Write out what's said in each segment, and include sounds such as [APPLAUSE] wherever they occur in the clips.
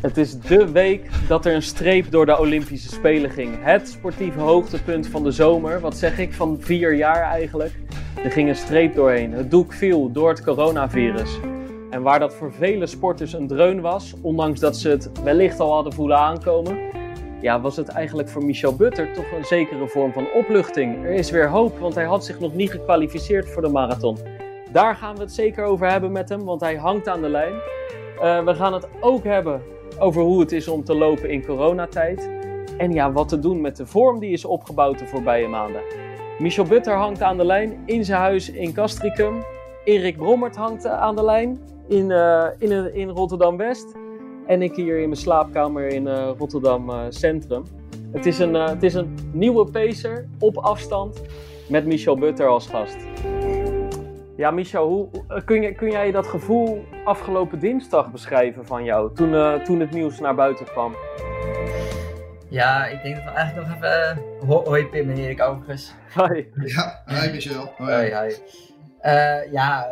Het is de week dat er een streep door de Olympische Spelen ging. Het sportieve hoogtepunt van de zomer. Wat zeg ik, van vier jaar eigenlijk. Er ging een streep doorheen. Het doek viel door het coronavirus. En waar dat voor vele sporters een dreun was, ondanks dat ze het wellicht al hadden voelen aankomen, ja, was het eigenlijk voor Michel Butter toch een zekere vorm van opluchting. Er is weer hoop, want hij had zich nog niet gekwalificeerd voor de marathon. Daar gaan we het zeker over hebben met hem, want hij hangt aan de lijn. Uh, we gaan het ook hebben over hoe het is om te lopen in coronatijd. En ja, wat te doen met de vorm die is opgebouwd de voorbije maanden. Michel Butter hangt aan de lijn in zijn huis in Castricum. Erik Brommert hangt aan de lijn in, uh, in, in Rotterdam-West. En ik hier in mijn slaapkamer in Rotterdam Centrum. Het is, een, het is een nieuwe pacer op afstand met Michel Butter als gast. Ja, Michel, hoe, kun, je, kun jij dat gevoel afgelopen dinsdag beschrijven van jou, toen, uh, toen het nieuws naar buiten kwam? Ja, ik denk dat we eigenlijk nog even... Uh, ho hoi Pim en Erik overigens. Hoi. Ja, hi Michel. Hoi, hoi. hoi. Uh, ja,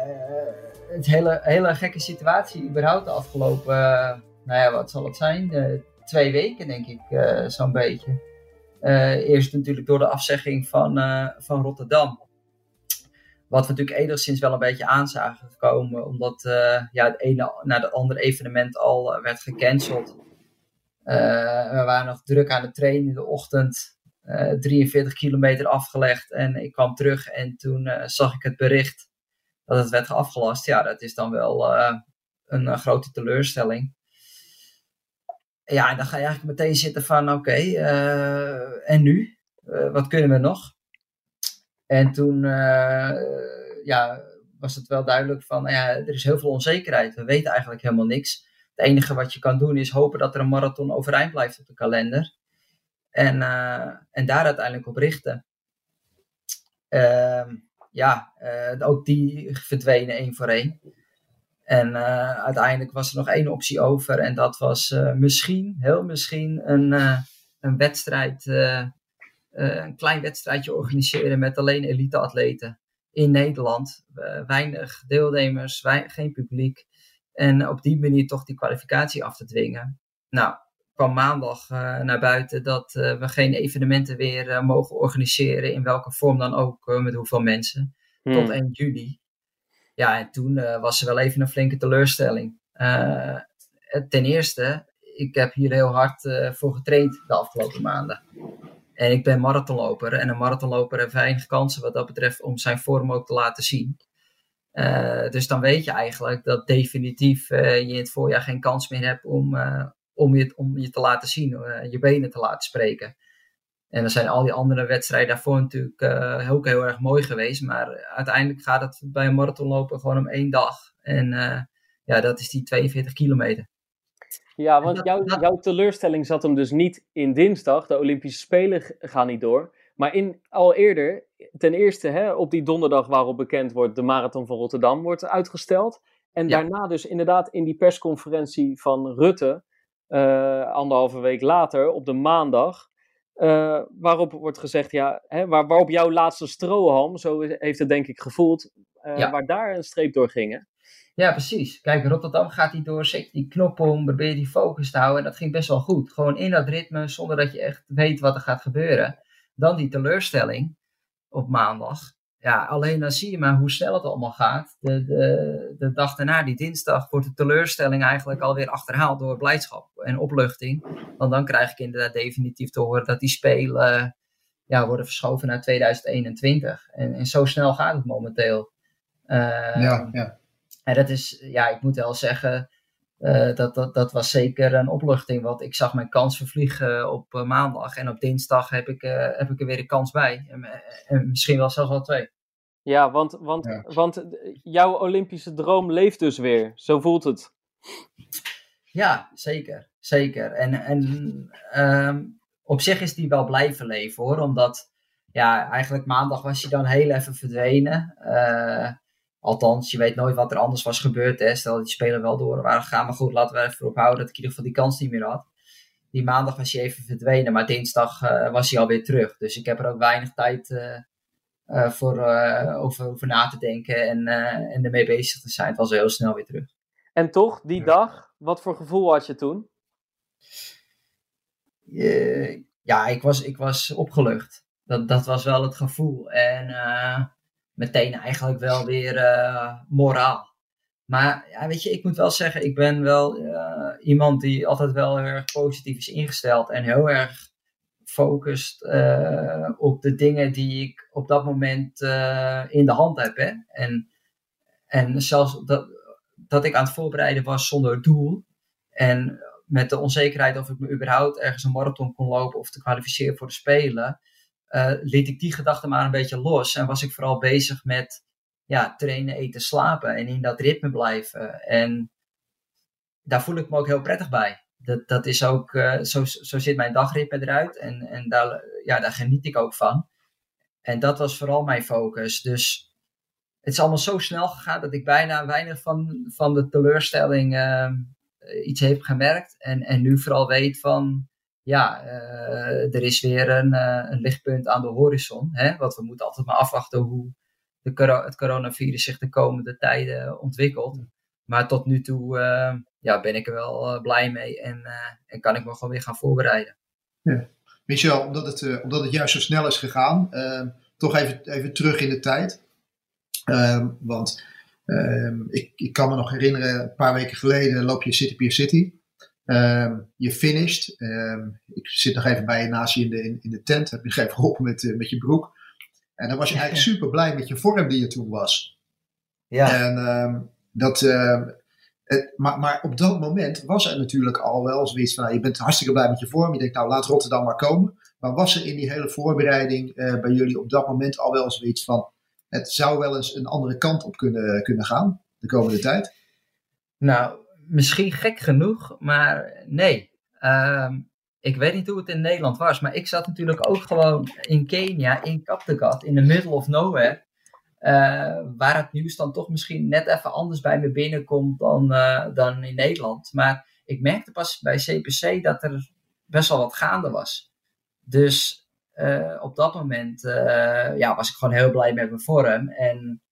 het hele, hele gekke situatie überhaupt de afgelopen, nou ja, wat zal het zijn? twee weken denk ik, zo'n beetje. eerst natuurlijk door de afzegging van, van Rotterdam. Wat we natuurlijk enigszins wel een beetje aan zagen komen, omdat uh, ja, het ene naar het andere evenement al uh, werd gecanceld. Uh, we waren nog druk aan het trainen in de ochtend, 43 kilometer afgelegd en ik kwam terug en toen zag ik het bericht dat het werd afgelast. Ja, dat is dan wel een grote teleurstelling. Ja, en dan ga je eigenlijk meteen zitten van oké, en nu? wat kunnen we nog? En toen uh, ja, was het wel duidelijk van, nou ja, er is heel veel onzekerheid. We weten eigenlijk helemaal niks. Het enige wat je kan doen is hopen dat er een marathon overeind blijft op de kalender. En, uh, en daar uiteindelijk op richten. Uh, ja, uh, ook die verdwenen één voor één. En uiteindelijk was er nog één optie over. En dat was misschien, heel misschien, een, een wedstrijd een klein wedstrijdje organiseren met alleen elite-atleten in Nederland. Weinig deelnemers, geen publiek. En op die manier toch die kwalificatie af te dwingen. Nou, kwam maandag uh, naar buiten dat we geen evenementen weer mogen organiseren, in welke vorm dan ook, met hoeveel mensen, hmm. tot 1 juli. Ja, en toen was er wel even een flinke teleurstelling. ten eerste, ik heb hier heel hard voor getraind de afgelopen maanden. En ik ben marathonloper. En een marathonloper heeft weinig kansen wat dat betreft om zijn vorm ook te laten zien. Uh, dus dan weet je eigenlijk dat definitief uh, je in het voorjaar geen kans meer hebt om, uh, om, je, om je te laten zien, je benen te laten spreken. En dan zijn al die andere wedstrijden daarvoor natuurlijk ook heel erg mooi geweest. Maar uiteindelijk gaat het bij een marathonloper gewoon om één dag. En ja, dat is die 42 kilometer. Ja, want jouw, jouw teleurstelling zat hem dus niet in dinsdag. De Olympische Spelen gaan niet door. Maar in, al eerder, ten eerste hè, op die donderdag waarop bekend wordt de Marathon van Rotterdam wordt uitgesteld. En daarna dus inderdaad in die persconferentie van Rutte, uh, anderhalve week later, op de maandag. Uh, waarop wordt gezegd, ja, hè, waar, waarop jouw laatste strohalm, zo heeft het denk ik gevoeld, uh, waar daar een streep door ging. Ja, precies. Kijk, Rotterdam gaat hij door, zet die knop om, probeer die focus te houden. En dat ging best wel goed. Gewoon in dat ritme, zonder dat je echt weet wat er gaat gebeuren. Dan die teleurstelling op maandag. Ja, alleen dan zie je maar hoe snel het allemaal gaat. De, de, de dag daarna, die dinsdag, wordt de teleurstelling eigenlijk alweer achterhaald door blijdschap en opluchting. Want dan krijg ik inderdaad definitief te horen dat die spelen ja, worden verschoven naar 2021. En, en zo snel gaat het momenteel. Uh, ja, ja. En dat is, ja, ik moet wel zeggen, uh, dat, dat, dat was zeker een opluchting. Want ik zag mijn kans vervliegen op uh, maandag. En op dinsdag heb ik, uh, heb ik er weer een kans bij. En, en, misschien wel zelfs wel twee. Ja, want, want, ja. want jouw Olympische droom leeft dus weer. Zo voelt het. Ja, zeker. Zeker. En, en um, op zich is die wel blijven leven hoor. Omdat, ja, eigenlijk maandag was hij dan heel even verdwenen. Althans, je weet nooit wat er anders was gebeurd. Hè. Stel dat die spelen wel door waren gegaan. Maar goed, laten we even erop houden dat ik in ieder geval die kans niet meer had. Die maandag was hij even verdwenen, maar dinsdag uh, was hij alweer terug. Dus ik heb er ook weinig tijd uh, voor, over, over na te denken en, en ermee bezig te zijn. Het was heel snel weer terug. En toch, die dag, wat voor gevoel had je toen? ja, ik was, ik was opgelucht. Dat, dat was wel het gevoel. En meteen eigenlijk wel weer moraal. Maar ja, weet je, ik moet wel zeggen, ik ben wel uh, iemand die altijd wel heel erg positief is ingesteld en heel erg focust uh, op de dingen die ik op dat moment in de hand heb. Hè? En, en zelfs dat, dat ik aan het voorbereiden was zonder doel en met de onzekerheid of ik me überhaupt ergens een marathon kon lopen of te kwalificeren voor de Spelen, liet ik die gedachten maar een beetje los en was ik vooral bezig met ja, trainen, eten, slapen en in dat ritme blijven. En daar voel ik me ook heel prettig bij. Dat, dat is ook, uh, zo, zo zit mijn dagritme eruit en, en daar, ja, daar geniet ik ook van. En dat was vooral mijn focus. Dus het is allemaal zo snel gegaan dat ik bijna weinig van, van de teleurstelling uh, iets heb gemerkt. En, en nu vooral weet van, ja, uh, er is weer een, een lichtpunt aan de horizon. Hè? Want we moeten altijd maar afwachten hoe, de, het coronavirus zich de komende tijden ontwikkelt. Maar tot nu toe uh, ja, ben ik er wel uh, blij mee en, uh, en kan ik me gewoon weer gaan voorbereiden. Ja. Michel, omdat het, omdat het juist zo snel is gegaan, toch even, even terug in de tijd. Want ik, ik kan me nog herinneren, een paar weken geleden loop je City Pier City. Je finished. ik zit nog even bij je naast je in de, in, in de tent. Heb je even geholpen met, met je broek. En dan was je eigenlijk [LAUGHS] super blij met je vorm die je toen was. Ja. En uh, dat, uh, het, maar, maar op dat moment was er natuurlijk al wel zoiets van, nou, je bent hartstikke blij met je vorm. Je denkt, nou laat Rotterdam maar komen. Maar was er in die hele voorbereiding uh, bij jullie op dat moment al wel zoiets van, het zou wel eens een andere kant op kunnen, kunnen gaan de komende tijd? Nou, misschien gek genoeg, maar nee. Uh, ik weet niet hoe het in Nederland was, maar ik zat natuurlijk ook gewoon in Kenia, in Kaptagat, in the middle of nowhere. Uh, waar het nieuws dan toch misschien net even anders bij me binnenkomt dan, uh, dan in Nederland. Maar ik merkte pas bij CPC dat er best wel wat gaande was. Dus uh, op dat moment ja, was ik gewoon heel blij met mijn vorm. En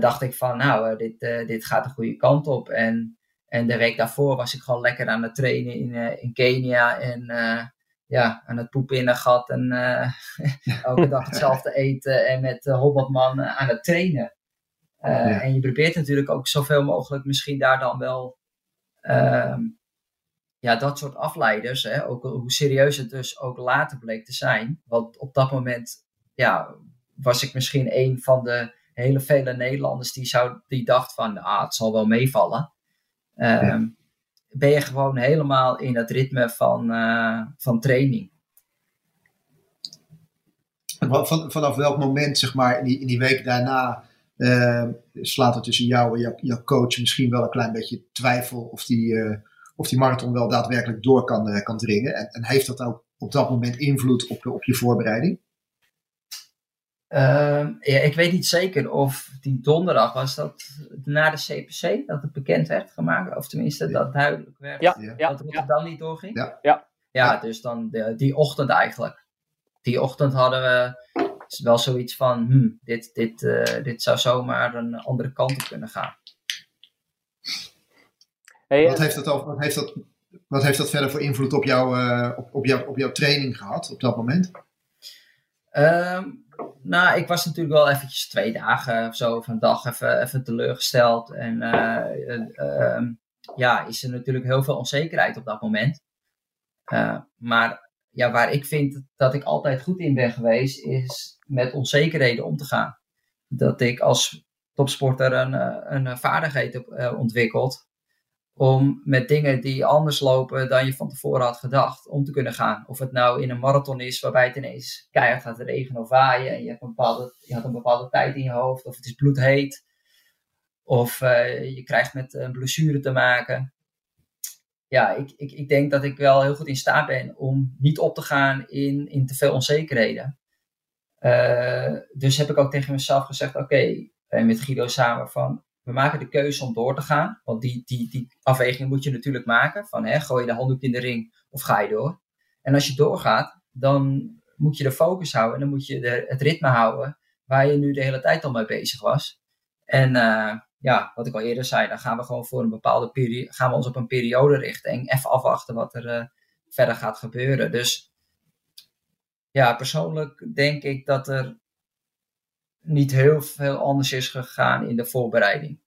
dacht ik van, nou, dit, dit gaat de goede kant op. En en de week daarvoor was ik gewoon lekker aan het trainen in, uh, in Kenia. En uh, ja, aan het poepen in een gat. En uh, [LAUGHS] elke dag hetzelfde eten. En met uh, Hobotman aan het trainen. Ja. En je probeert natuurlijk ook zoveel mogelijk misschien daar dan wel... Ehm, ja, dat soort afleiders. Hè, ook hoe serieus het dus ook later bleek te zijn. Want op dat moment ja, was ik misschien een van de hele vele Nederlanders die, zou, die dacht van... Ah, het zal wel meevallen. Ehm, ben je gewoon helemaal in het ritme van, uh, van training. Van, vanaf welk moment, zeg maar, in die, in die week daarna, uh, slaat er tussen jou en jouw, coach misschien wel een klein beetje twijfel of die, uh, of die marathon wel daadwerkelijk door kan, kan dringen? En, en, heeft dat ook op dat moment invloed op, op je voorbereiding? Uh, ja, ik weet niet zeker of die donderdag was dat na de CPC dat het bekend werd gemaakt. Of tenminste dat duidelijk werd ja, dat het ja. dan niet doorging. Ja, ja. ja dus dan de, die ochtend eigenlijk. Die ochtend hadden we wel zoiets van, hm, dit, dit, uh, dit zou zomaar een andere kant op kunnen gaan. Hey, wat, heeft dat al, wat, heeft dat, wat heeft dat verder voor invloed op, jou, uh, op, op, jou, op jouw training gehad op dat moment? Um, nou, ik was natuurlijk wel eventjes twee dagen of zo, of een dag even, even teleurgesteld. En uh, ja, is er natuurlijk heel veel onzekerheid op dat moment. Uh, maar ja, waar ik vind dat ik altijd goed in ben geweest, is met onzekerheden om te gaan. Dat ik als topsporter een, een vaardigheid heb ontwikkeld om met dingen die anders lopen dan je van tevoren had gedacht, om te kunnen gaan. Of het nou in een marathon is waarbij het ineens keihard gaat regenen of waaien en je, hebt een bepaalde, je had een bepaalde tijd in je hoofd, of het is bloedheet, of uh, je krijgt met een blessure te maken. Ja, ik, ik, ik denk dat ik wel heel goed in staat ben om niet op te gaan in, in te veel onzekerheden. Uh, dus heb ik ook tegen mezelf gezegd, oké, okay, met Guido samen van, we maken de keuze om door te gaan. Want die, die, die afweging moet je natuurlijk maken. Van hè, gooi je de handdoek in de ring of ga je door? En als je doorgaat, dan moet je de focus houden. En dan moet je de, het ritme houden waar je nu de hele tijd al mee bezig was. En ja, wat ik al eerder zei, dan gaan we gewoon voor een bepaalde periode, gaan we ons op een periode richten en even afwachten wat er verder gaat gebeuren. Dus ja, persoonlijk denk ik dat er niet heel veel anders is gegaan in de voorbereiding.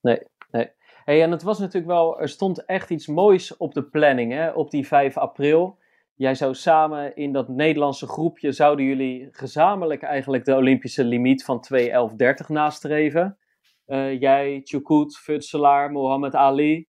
Nee, nee. Hey, en het was natuurlijk wel, er stond echt iets moois op de planning, hè, op die 5 april. Jij zou samen in dat Nederlandse groepje, zouden jullie gezamenlijk eigenlijk de Olympische limiet van 2.11.30 nastreven. Uh, jij, Chukut, Futselaar, Mohammed Ali,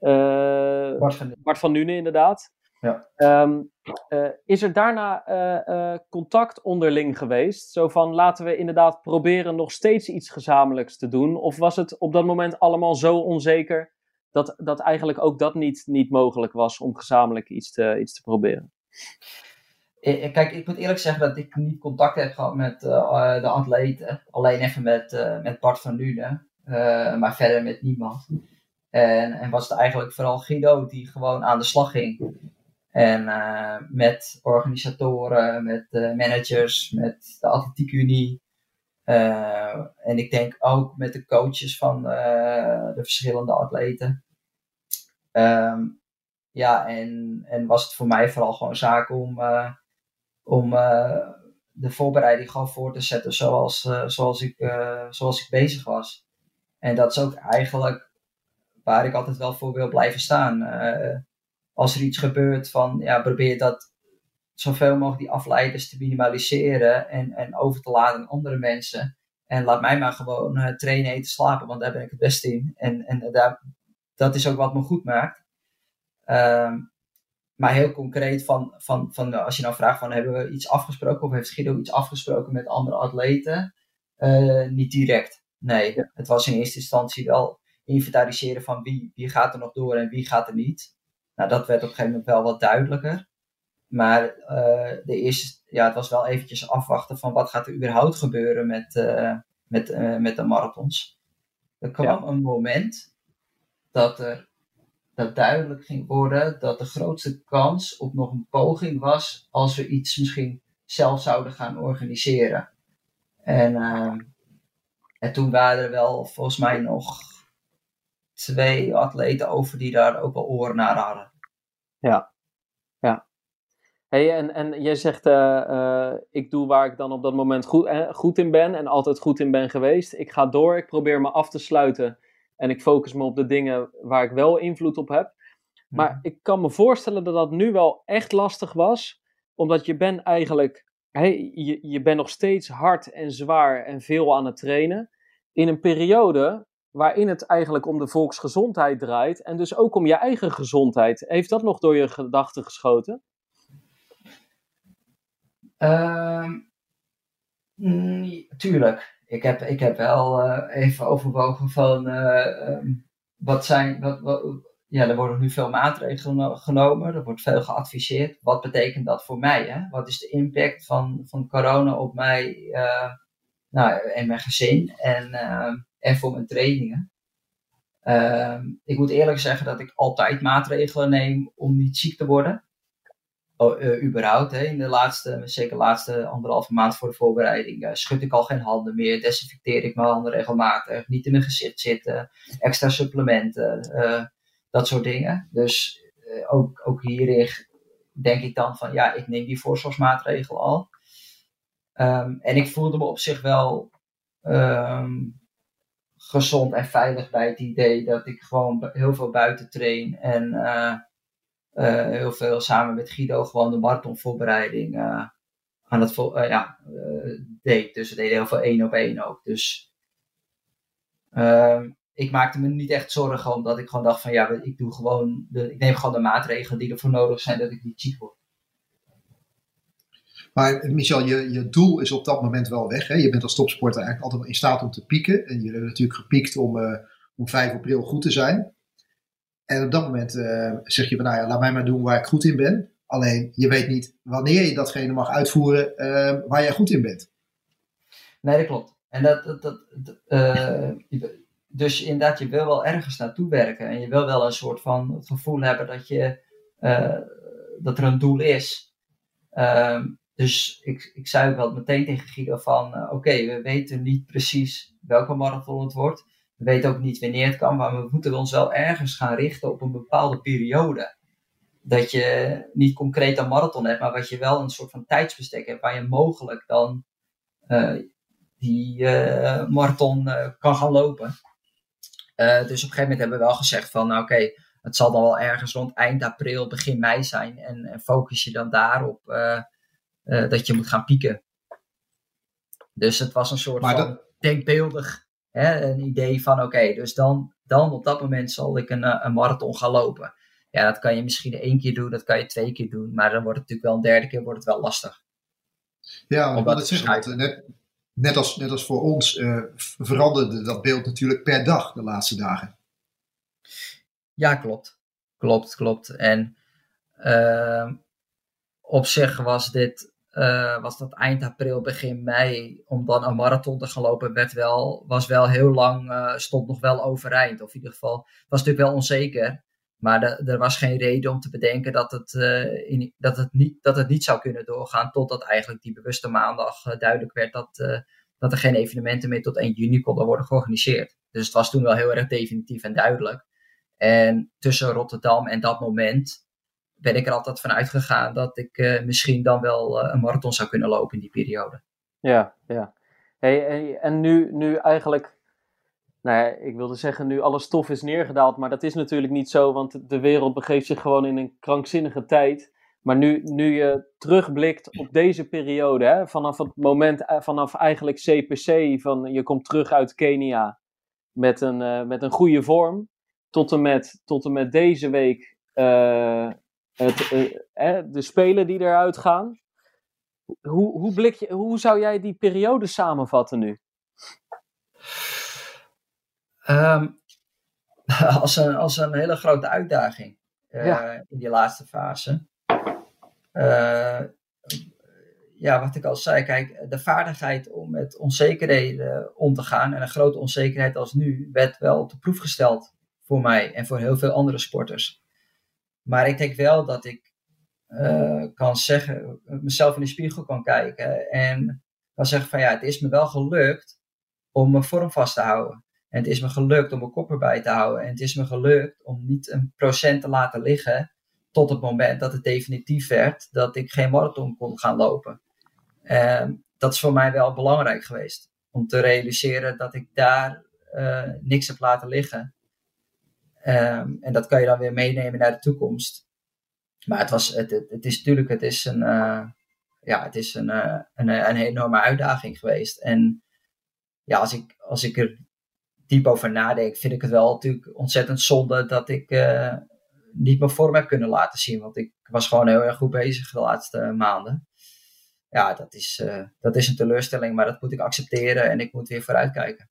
uh, Bart, van, Bart van Nuenen inderdaad. Ja. Ehm, eh, is er daarna uh, contact onderling geweest? Zo van laten we inderdaad proberen nog steeds iets gezamenlijks te doen? Of was het op dat moment allemaal zo onzeker dat, dat eigenlijk ook dat niet, niet mogelijk was om gezamenlijk iets te, iets te proberen? Kijk, ik moet eerlijk zeggen dat ik niet contact heb gehad met de atleten. Alleen even met, met Bart van Nuenen, maar verder met niemand. En, en was het eigenlijk vooral Guido die gewoon aan de slag ging. En uh, met organisatoren, met managers, met de Atletiekunie. Uh, en ik denk ook met de coaches van de verschillende atleten. Um, ja, en, en was het voor mij vooral gewoon zaak om, om de voorbereiding gewoon voor te zetten zoals, zoals, ik, zoals ik bezig was. En dat is ook eigenlijk waar ik altijd wel voor wil blijven staan als er iets gebeurt, van ja, probeer dat zoveel mogelijk die afleiders te minimaliseren en, en over te laden aan andere mensen. En laat mij maar gewoon uh, trainen, eten, slapen, want daar ben ik het best in. En, en daar, dat is ook wat me goed maakt. Ehm, maar heel concreet, van, van, van, als je nou vraagt van hebben we iets afgesproken of heeft Guido iets afgesproken met andere atleten? Uh, niet direct. Nee, het was in eerste instantie wel inventariseren van wie, wie gaat er nog door en wie gaat er niet. Nou, dat werd op een gegeven moment wel wat duidelijker. Maar uh, de eerste, ja, het was wel eventjes afwachten van wat gaat er überhaupt gebeuren met, uh, met, uh, met de marathons. Er kwam een moment dat er dat duidelijk ging worden dat de grootste kans op nog een poging was als we iets misschien zelf zouden gaan organiseren. En, en toen waren er wel volgens mij nog twee atleten over die daar ook wel oren naar hadden. Ja, ja. Hey, en, en jij zegt, uh, ik doe waar ik dan op dat moment goed, eh, goed in ben en altijd goed in ben geweest. Ik ga door, ik probeer me af te sluiten en ik focus me op de dingen waar ik wel invloed op heb. Maar ik kan me voorstellen dat dat nu wel echt lastig was, omdat je bent eigenlijk, hey, je, je bent nog steeds hard en zwaar en veel aan het trainen. In een periode waarin het eigenlijk om de volksgezondheid draait en dus ook om je eigen gezondheid. Heeft dat nog door je gedachten geschoten? Uh, tuurlijk. Ik heb, ik heb wel uh, even overwogen van uh, wat zijn. Wat, ja, er worden nu veel maatregelen genomen, er wordt veel geadviseerd. Wat betekent dat voor mij? Hè? Wat is de impact van, van corona op mij uh, nou, en mijn gezin? En ehm, en voor mijn trainingen. Ehm, ik moet eerlijk zeggen dat ik altijd maatregelen neem om niet ziek te worden. Oh, uh, überhaupt, hè. in de laatste, zeker de laatste anderhalve maand voor de voorbereiding, uh, schud ik al geen handen meer, desinfecteer ik mijn handen regelmatig, niet in mijn gezicht zitten, extra supplementen, uh, dat soort dingen. Dus ook, ook hierin denk ik dan van, ja, ik neem die voorzorgsmaatregel al. Um, en ik voelde me op zich wel um, gezond en veilig bij het idee dat ik gewoon heel veel buiten train en uh, uh, heel veel samen met Guido gewoon de marathonvoorbereiding uh, aan het ja, deed. Dus we deden heel veel één op één ook. Dus ehm, ik maakte me niet echt zorgen omdat ik gewoon dacht van ja, ik doe gewoon de, ik neem gewoon de maatregelen die ervoor nodig zijn dat ik niet ziek word. Maar Michel, je, je doel is op dat moment wel weg. Hè? Je bent als topsporter eigenlijk altijd wel in staat om te pieken. En jullie hebben natuurlijk gepiekt om, uh, om 5 april goed te zijn. En op dat moment uh, zeg je van nou ja, laat mij maar doen waar ik goed in ben. Alleen je weet niet wanneer je datgene mag uitvoeren uh, waar jij goed in bent. Nee, dat klopt. En dat, dat, dat, dus inderdaad, je wil wel ergens naartoe werken. En je wil wel een soort van gevoel hebben dat, je, dat er een doel is. Um, dus ik, ik zei wel meteen tegen Guido van, oké, we weten niet precies welke marathon het wordt. We weten ook niet wanneer het kan, maar we moeten ons wel ergens gaan richten op een bepaalde periode. Dat je niet concreet een marathon hebt, maar wat je wel een soort van tijdsbestek hebt waar je mogelijk dan die uh, marathon kan gaan lopen. dus op een gegeven moment hebben we wel gezegd van, nou oké, het zal dan wel ergens rond eind april, begin mei zijn. En, en focus je dan daarop dat je moet gaan pieken. Dus het was een soort van denkbeeldig hè, een idee van oké, dus dan, dan op dat moment zal ik een, een marathon gaan lopen. Ja, dat kan je misschien één keer doen, dat kan je twee keer doen, maar dan wordt het natuurlijk wel een derde keer wordt het wel lastig. Ja, wil het zeggen, net, net, als, net als voor ons uh, veranderde dat beeld natuurlijk per dag de laatste dagen. Ja, klopt. Klopt, klopt. En uh, op zich was dit, uh, was dat eind april, begin mei, om dan een marathon te gaan lopen, werd wel, was wel heel lang, uh, stond nog wel overeind. Of in ieder geval, was natuurlijk wel onzeker. Maar er was geen reden om te bedenken dat het, uh, in, dat, het niet, dat het niet zou kunnen doorgaan. Totdat eigenlijk die bewuste maandag duidelijk werd dat, dat er geen evenementen meer tot 1 juni konden worden georganiseerd. Dus het was toen wel heel erg definitief en duidelijk. En tussen Rotterdam en dat moment ben ik er altijd van uitgegaan dat ik misschien dan wel een marathon zou kunnen lopen in die periode. Ja, ja. Hey, en nu, nu eigenlijk nou ja, ik wilde zeggen nu alle stof is neergedaald, maar dat is natuurlijk niet zo, want de wereld begeeft zich gewoon in een krankzinnige tijd. Maar nu, nu je terugblikt op deze periode, hè, vanaf het moment, eh, vanaf eigenlijk CPC, van je komt terug uit Kenia met een, met een goede vorm, tot en met, tot en met deze week uh, het, uh, de spelen die eruit gaan. Hoe, hoe, blik je, hoe zou jij die periode samenvatten nu? Um, [LAUGHS] als, een, als een hele grote uitdaging uh, in die laatste fase. Uh, ja, wat ik al zei, kijk, de vaardigheid om met onzekerheden om te gaan en een grote onzekerheid als nu werd wel op de proef gesteld voor mij en voor heel veel andere sporters. Maar ik denk wel dat ik uh, kan zeggen, mezelf in de spiegel kan kijken en kan zeggen van ja, het is me wel gelukt om mijn vorm vast te houden. En het is me gelukt om mijn kop erbij te houden. En het is me gelukt om niet een procent te laten liggen tot het moment dat het definitief werd dat ik geen marathon kon gaan lopen. Uh, dat is voor mij wel belangrijk geweest. Om te realiseren dat ik daar uh, niks heb laten liggen. Um, en dat kan je dan weer meenemen naar de toekomst. Maar het, was, het, het, is natuurlijk het is een, uh, ja, het is een, uh, een, een enorme uitdaging geweest. En ja, als ik, als ik er diep over nadenk, vind ik het wel natuurlijk ontzettend zonde dat ik uh, niet mijn vorm heb kunnen laten zien. Want ik was gewoon heel erg goed bezig de laatste maanden. Ja, dat is, dat is een teleurstelling, maar dat moet ik accepteren en ik moet weer vooruitkijken.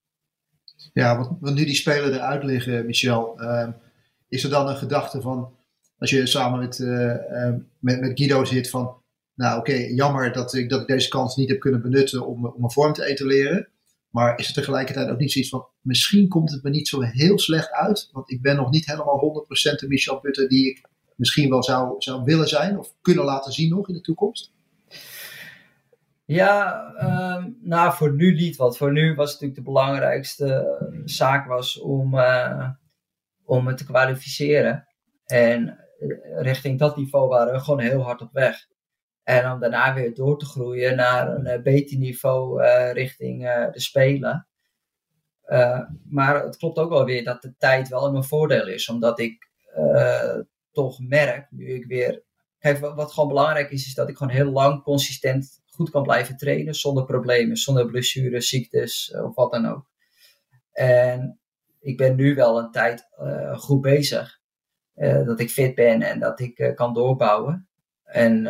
Ja, want, nu die spelen eruit liggen, Michel, uh, is er dan een gedachte van, als je samen met, met, met Guido zit, van, nou oké, jammer dat ik, dat ik deze kans niet heb kunnen benutten om, om mijn vorm te etaleren. Maar is het tegelijkertijd ook niet zoiets van, misschien komt het me niet zo heel slecht uit, want ik ben nog niet helemaal 100% de Michel Putter die ik misschien wel zou, zou willen zijn of kunnen laten zien nog in de toekomst? Ja, uh, nou voor nu niet, want voor nu was natuurlijk de belangrijkste zaak was om, uh, om het te kwalificeren. En richting dat niveau waren we gewoon heel hard op weg. En om daarna weer door te groeien naar een uh, beter niveau uh, richting uh, de Spelen. maar het klopt ook wel weer dat de tijd wel in mijn voordeel is. Omdat ik toch merk, nu ik weer... Kijk, wat, gewoon belangrijk is, is dat ik gewoon heel lang consistent goed kan blijven trainen. Zonder problemen, zonder blessures, ziektes of wat dan ook. En ik ben nu wel een tijd goed bezig. dat ik fit ben en dat ik kan doorbouwen. En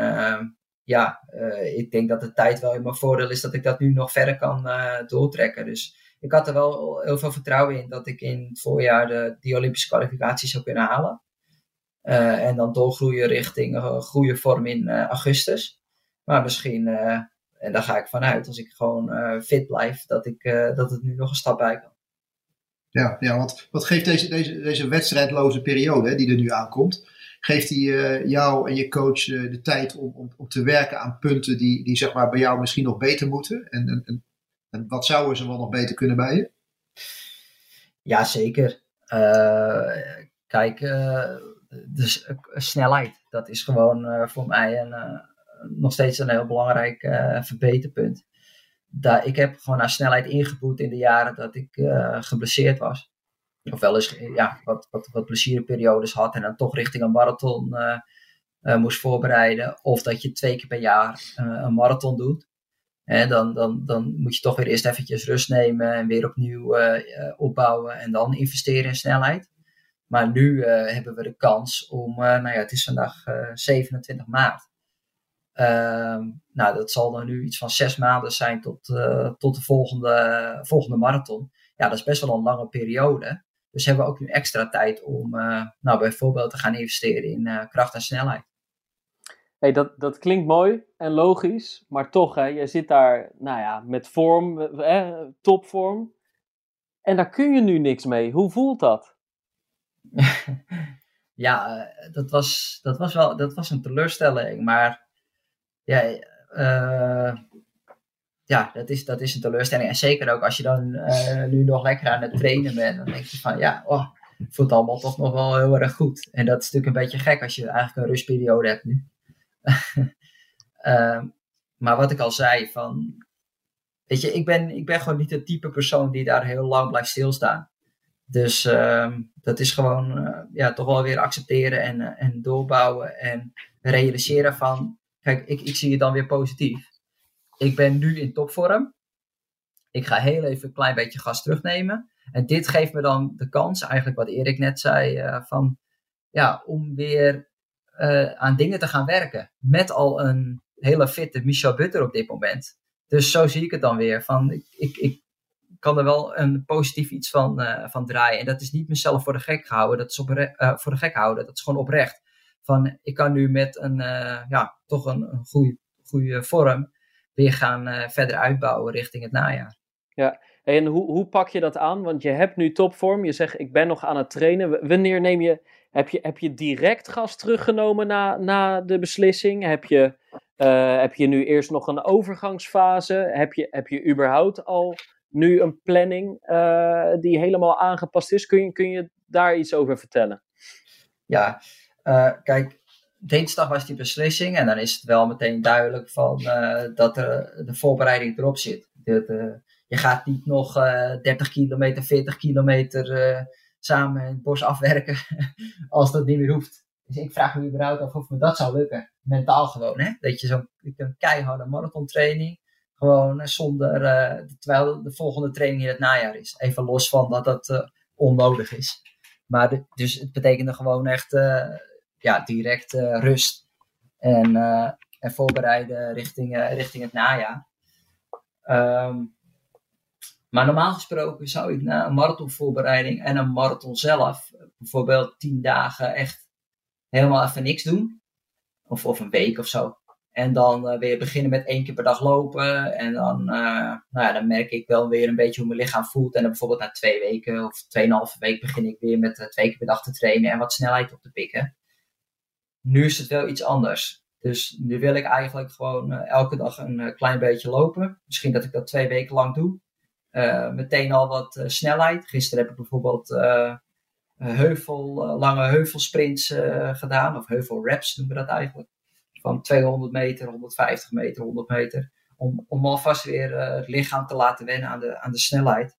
ja, uh, ik denk dat de tijd wel in mijn voordeel is dat ik dat nu nog verder kan doortrekken. Dus ik had er wel heel veel vertrouwen in dat ik in het voorjaar de, die Olympische kwalificatie zou kunnen halen. En dan doorgroeien richting goede vorm in augustus. Maar misschien, en daar ga ik vanuit, als ik gewoon fit blijf, dat, ik, dat het nu nog een stap bij kan. Ja, ja want wat geeft deze, deze, deze wedstrijdloze periode hè, die er nu aankomt? geeft hij jou en je coach de tijd om, om, om te werken aan punten die, die zeg maar bij jou misschien nog beter moeten? En, en, en wat zouden ze wel nog beter kunnen bij je? Ja, zeker. kijk, dus snelheid, dat is gewoon voor mij een, nog steeds een heel belangrijk verbeterpunt daar, ik heb gewoon naar snelheid ingeboet in de jaren dat ik uh, geblesseerd was. Of wel eens ja, wat, wat, wat had en dan toch richting een marathon uh, uh, moest voorbereiden. Of dat je twee keer per jaar een marathon doet. Dan, dan, dan moet je toch weer eerst eventjes rust nemen en weer opnieuw opbouwen en dan investeren in snelheid. Maar nu hebben we de kans om, nou ja, het is vandaag 27 maart. Ehm, nou, dat zal dan nu iets van zes maanden zijn tot, uh, tot de volgende, volgende marathon. Ja, dat is best wel een lange periode. Dus hebben we ook nu extra tijd om uh, nou, bijvoorbeeld te gaan investeren in uh, kracht en snelheid. Hey, dat, dat klinkt mooi en logisch, maar toch, hè, je zit daar nou ja, met vorm, eh, topvorm. En daar kun je nu niks mee. Hoe voelt dat? [LAUGHS] ja, dat was, dat was wel dat was een teleurstelling. Maar ja, uh, ja dat, is, dat is een teleurstelling. En zeker ook als je dan uh, nu nog lekker aan het trainen bent, dan denk je van ja, oh, het voelt allemaal toch nog wel heel erg goed. En dat is natuurlijk een beetje gek als je eigenlijk een rustperiode hebt nu. uh, [LAUGHS] maar wat ik al zei, van, weet je, ik ben, ik ben gewoon niet het type persoon die daar heel lang blijft stilstaan. Dus ehm, dat is gewoon ja, toch wel weer accepteren en, en doorbouwen en realiseren van Kijk, ik, ik zie het dan weer positief. Ik ben nu in topvorm. Ik ga heel even een klein beetje gas terugnemen. En dit geeft me dan de kans, eigenlijk wat Erik net zei, uh, van, ja, om weer uh, aan dingen te gaan werken. Met al een hele fitte Michel Butter op dit moment. Dus zo zie ik het dan weer. Van, ik, ik, kan er wel een positief iets van, uh, van draaien. En dat is niet mezelf voor de gek houden. Dat is op, voor de gek houden. Dat is gewoon oprecht van ik kan nu met een, uh, ja, toch een, een goede, goede vorm weer gaan uh, verder uitbouwen richting het najaar. Ja, en hoe, hoe pak je dat aan? Want je hebt nu topvorm, je zegt ik ben nog aan het trainen. Wanneer neem je, heb je, heb je direct gas teruggenomen na, na de beslissing? Heb je, uh, heb je nu eerst nog een overgangsfase? Heb je, heb je überhaupt al nu een planning die helemaal aangepast is? Kun je, kun je daar iets over vertellen? Ja, uh, kijk, dinsdag was die beslissing en dan is het wel meteen duidelijk van, uh, dat er, de voorbereiding erop zit. Dat, je gaat niet nog 30 kilometer, 40 kilometer samen in het bos afwerken [LAUGHS] als dat niet meer hoeft. Dus ik vraag me überhaupt af of me dat zou lukken. Mentaal gewoon, hè? Dat je zo'n keiharde marathontraining, gewoon zonder, terwijl de volgende training in het najaar is. Even los van dat dat onnodig is. Maar dus het betekende gewoon echt ja, direct eh, rust en, eh, en voorbereiden richting, eh, richting het najaar. Ehm, maar normaal gesproken zou ik na een marathonvoorbereiding en een marathon zelf, bijvoorbeeld tien dagen echt helemaal even niks doen. Of, of een week of zo. En dan weer beginnen met één keer per dag lopen. En dan, nou ja, dan merk ik wel weer een beetje hoe mijn lichaam voelt. En dan bijvoorbeeld na twee weken of tweeënhalve week begin ik weer met twee keer per dag te trainen en wat snelheid op te pikken. Nu is het wel iets anders. Dus nu wil ik eigenlijk gewoon uh, elke dag een uh, klein beetje lopen. Misschien dat ik dat twee weken lang doe. Uh, meteen al wat snelheid. Gisteren heb ik bijvoorbeeld heuvel, lange heuvelsprints gedaan. Of heuvelraps noemen we dat eigenlijk. Van 200 meter, 150 meter, 100 meter. Om, om alvast weer het lichaam te laten wennen aan de, aan de snelheid.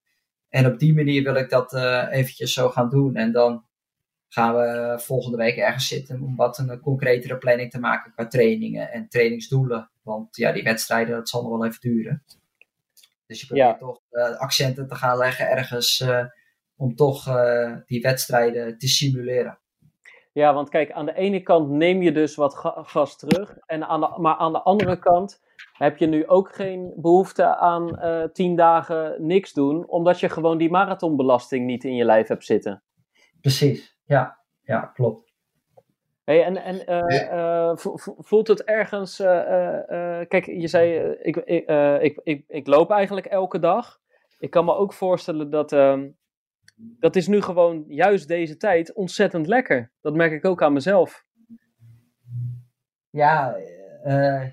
En op die manier wil ik dat eventjes zo gaan doen. En dan gaan we volgende week ergens zitten om wat een concretere planning te maken qua trainingen en trainingsdoelen. Want ja, die wedstrijden, dat zal nog wel even duren. Dus je probeert toch uh, accenten te gaan leggen ergens uh, om toch uh, die wedstrijden te simuleren. Ja, want kijk, aan de ene kant neem je dus wat ga gas terug. En aan de, maar aan de andere kant heb je nu ook geen behoefte aan tien dagen niks doen, omdat je gewoon die marathonbelasting niet in je lijf hebt zitten. Precies, ja, ja klopt. Hey, en en uh, voelt het ergens. Uh, kijk, je zei: ik, ik, ik, ik, ik loop eigenlijk elke dag. Ik kan me ook voorstellen dat. Ehm, dat is nu gewoon juist deze tijd ontzettend lekker. Dat merk ik ook aan mezelf. Ja,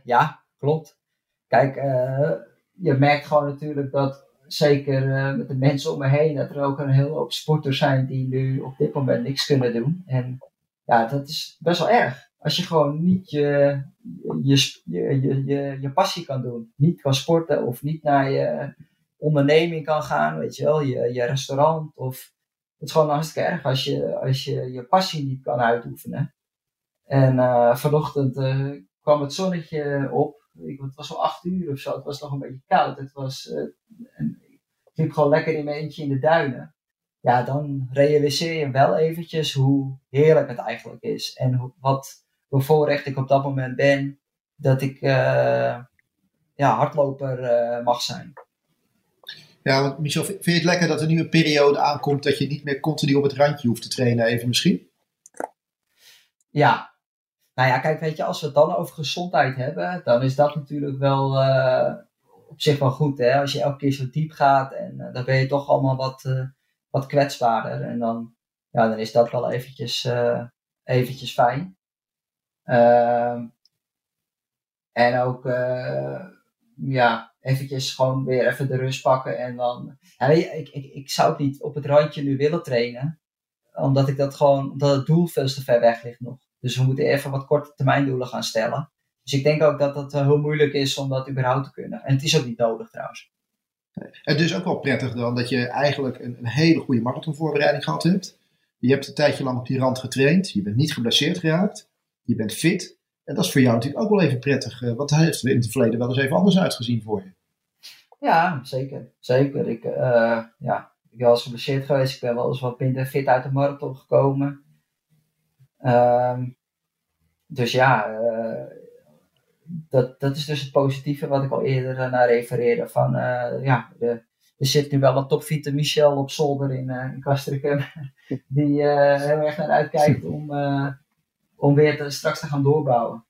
ja klopt. Kijk, je merkt gewoon natuurlijk dat zeker uh, met de mensen om me heen, dat er ook een hele hoop sporters zijn die nu op dit moment niks kunnen doen. En ja, dat is best wel erg. Als je gewoon niet je, je, je, je, je passie kan doen, niet kan sporten of niet naar je onderneming kan gaan, weet je wel, je, je restaurant. Of, het is gewoon hartstikke erg als je, als je je passie niet kan uitoefenen. En uh, vanochtend uh, kwam het zonnetje op ik, het was zo acht uur of zo. Het was nog een beetje koud. Het was, uh, ik liep gewoon lekker in mijn eentje in de duinen. Ja, dan realiseer je wel eventjes hoe heerlijk het eigenlijk is. En hoe, wat bevoorrecht ik op dat moment ben. Dat ik uh, ja, hardloper uh, mag zijn. Ja, want Michel, vind je het lekker dat er nu een periode aankomt dat je niet meer continu op het randje hoeft te trainen, even misschien? Ja, nou ja, kijk, weet je, als we het dan over gezondheid hebben, dan is dat natuurlijk wel uh, op zich wel goed. Hè? Als je elke keer zo diep gaat en uh, dan ben je toch allemaal wat, uh, wat kwetsbaarder. En dan, ja, dan is dat wel eventjes, eventjes fijn. Ehm, en ook, ja, eventjes gewoon weer even de rust pakken. En dan, ja, ik, ik, ik zou het niet op het randje nu willen trainen. Omdat ik dat gewoon, omdat het doel veel te ver weg ligt nog. Dus we moeten even wat korte termijn doelen gaan stellen. Dus ik denk ook dat het heel moeilijk is om dat überhaupt te kunnen. En het is ook niet nodig trouwens. Het is ook wel prettig dan dat je eigenlijk een, een hele goede marathonvoorbereiding gehad hebt. Je hebt een tijdje lang op die rand getraind. Je bent niet geblesseerd geraakt. Je bent fit. En dat is voor jou natuurlijk ook wel even prettig. Eh, want dat heeft in het verleden wel eens even anders uitgezien voor je. Ja, zeker. Zeker. Ik, uh, ja, ik ben wel eens geblesseerd geweest. Ik ben wel eens wat minder fit uit de marathon gekomen. Um, dus ja, uh, dat, dat is dus het positieve wat ik al eerder uh, naar refereerde. Van uh, ja, de, er zit nu wel een topfiete Michel op zolder in, in Castricum. [LAUGHS] die heel erg naar uitkijkt om, om weer te, straks te gaan doorbouwen.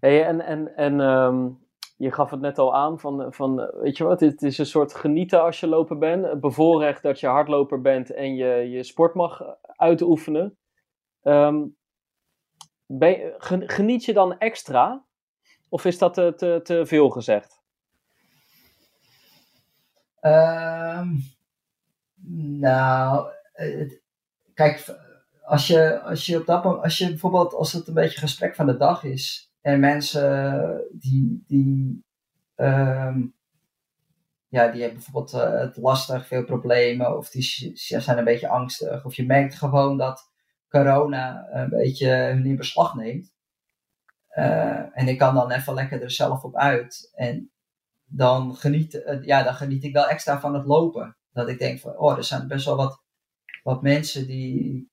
Hey, en en, en um, je gaf het net al aan van, van weet je wat, het is een soort genieten als je loper bent. Bevoorrecht dat je hardloper bent en je, je sport mag uitoefenen. Um, ben, geniet je dan extra? Of is dat te, te, te veel gezegd? Um, nou, kijk, als je, als je op dat moment, als je bijvoorbeeld, als het een beetje gesprek van de dag is en mensen die, die, um, ja, die hebben bijvoorbeeld uh, het lastig, veel problemen, of die zijn een beetje angstig, of je merkt gewoon dat corona een beetje hun in beslag neemt. Uh, en ik kan dan even lekker er zelf op uit. En dan geniet, uh, ja, dan geniet ik wel extra van het lopen. Dat ik denk van, oh, er zijn best wel wat, wat mensen die,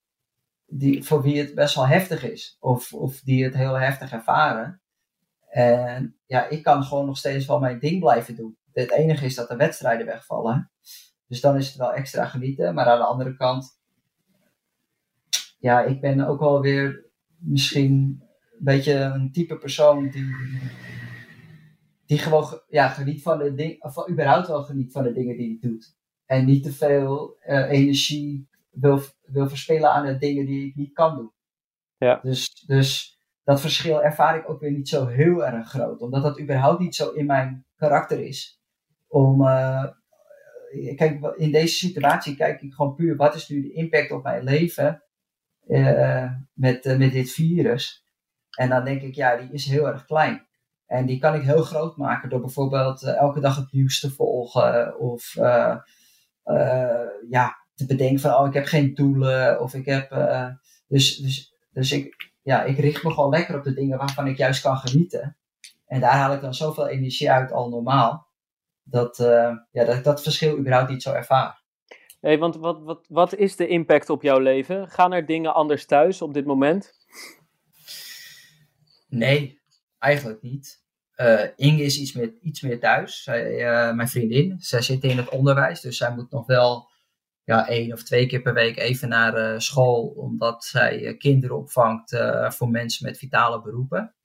die, voor wie het best wel heftig is. Of, of die het heel heftig ervaren. En ja, ik kan gewoon nog steeds wel mijn ding blijven doen. Het enige is dat de wedstrijden wegvallen. Dus dan is het wel extra genieten. Maar aan de andere kant ja, ik ben ook wel weer misschien een beetje een type persoon die, die gewoon ja, geniet van de dingen, of überhaupt wel geniet van de dingen die hij doet. En niet te veel uh, energie wil, wil verspillen aan de dingen die ik niet kan doen. Ja. Dus, dus dat verschil ervaar ik ook weer niet zo heel erg groot, omdat dat überhaupt niet zo in mijn karakter is. Om, uh, kijk, in deze situatie kijk ik gewoon puur wat is nu de impact op mijn leven met, uh, met dit virus. En dan denk ik, ja, die is heel erg klein. En die kan ik heel groot maken door bijvoorbeeld elke dag het nieuws te volgen. Of ja, te bedenken van, oh, ik heb geen doelen. Of ik heb. dus dus, dus ik, ja, ik richt me gewoon lekker op de dingen waarvan ik juist kan genieten. En daar haal ik dan zoveel energie uit al normaal. Dat, ja, dat ik dat verschil überhaupt niet zo ervaar. Hey, want wat, wat, wat is de impact op jouw leven? Gaan er dingen anders thuis op dit moment? Nee, eigenlijk niet. Uh, Inge is iets meer, iets meer thuis. Zij, uh, mijn vriendin, zij zit in het onderwijs, dus zij moet nog wel ja, één of twee keer per week even naar uh, school, omdat zij kinderen opvangt voor mensen met vitale beroepen.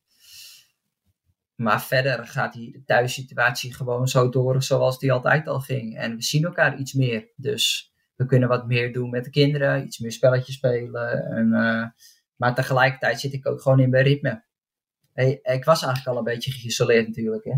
Maar verder gaat die thuissituatie gewoon zo door zoals die altijd al ging. En we zien elkaar iets meer. Dus we kunnen wat meer doen met de kinderen, iets meer spelletjes spelen. En, uh, maar tegelijkertijd zit ik ook gewoon in mijn ritme. Hey, ik was eigenlijk al een beetje geïsoleerd natuurlijk. Hè?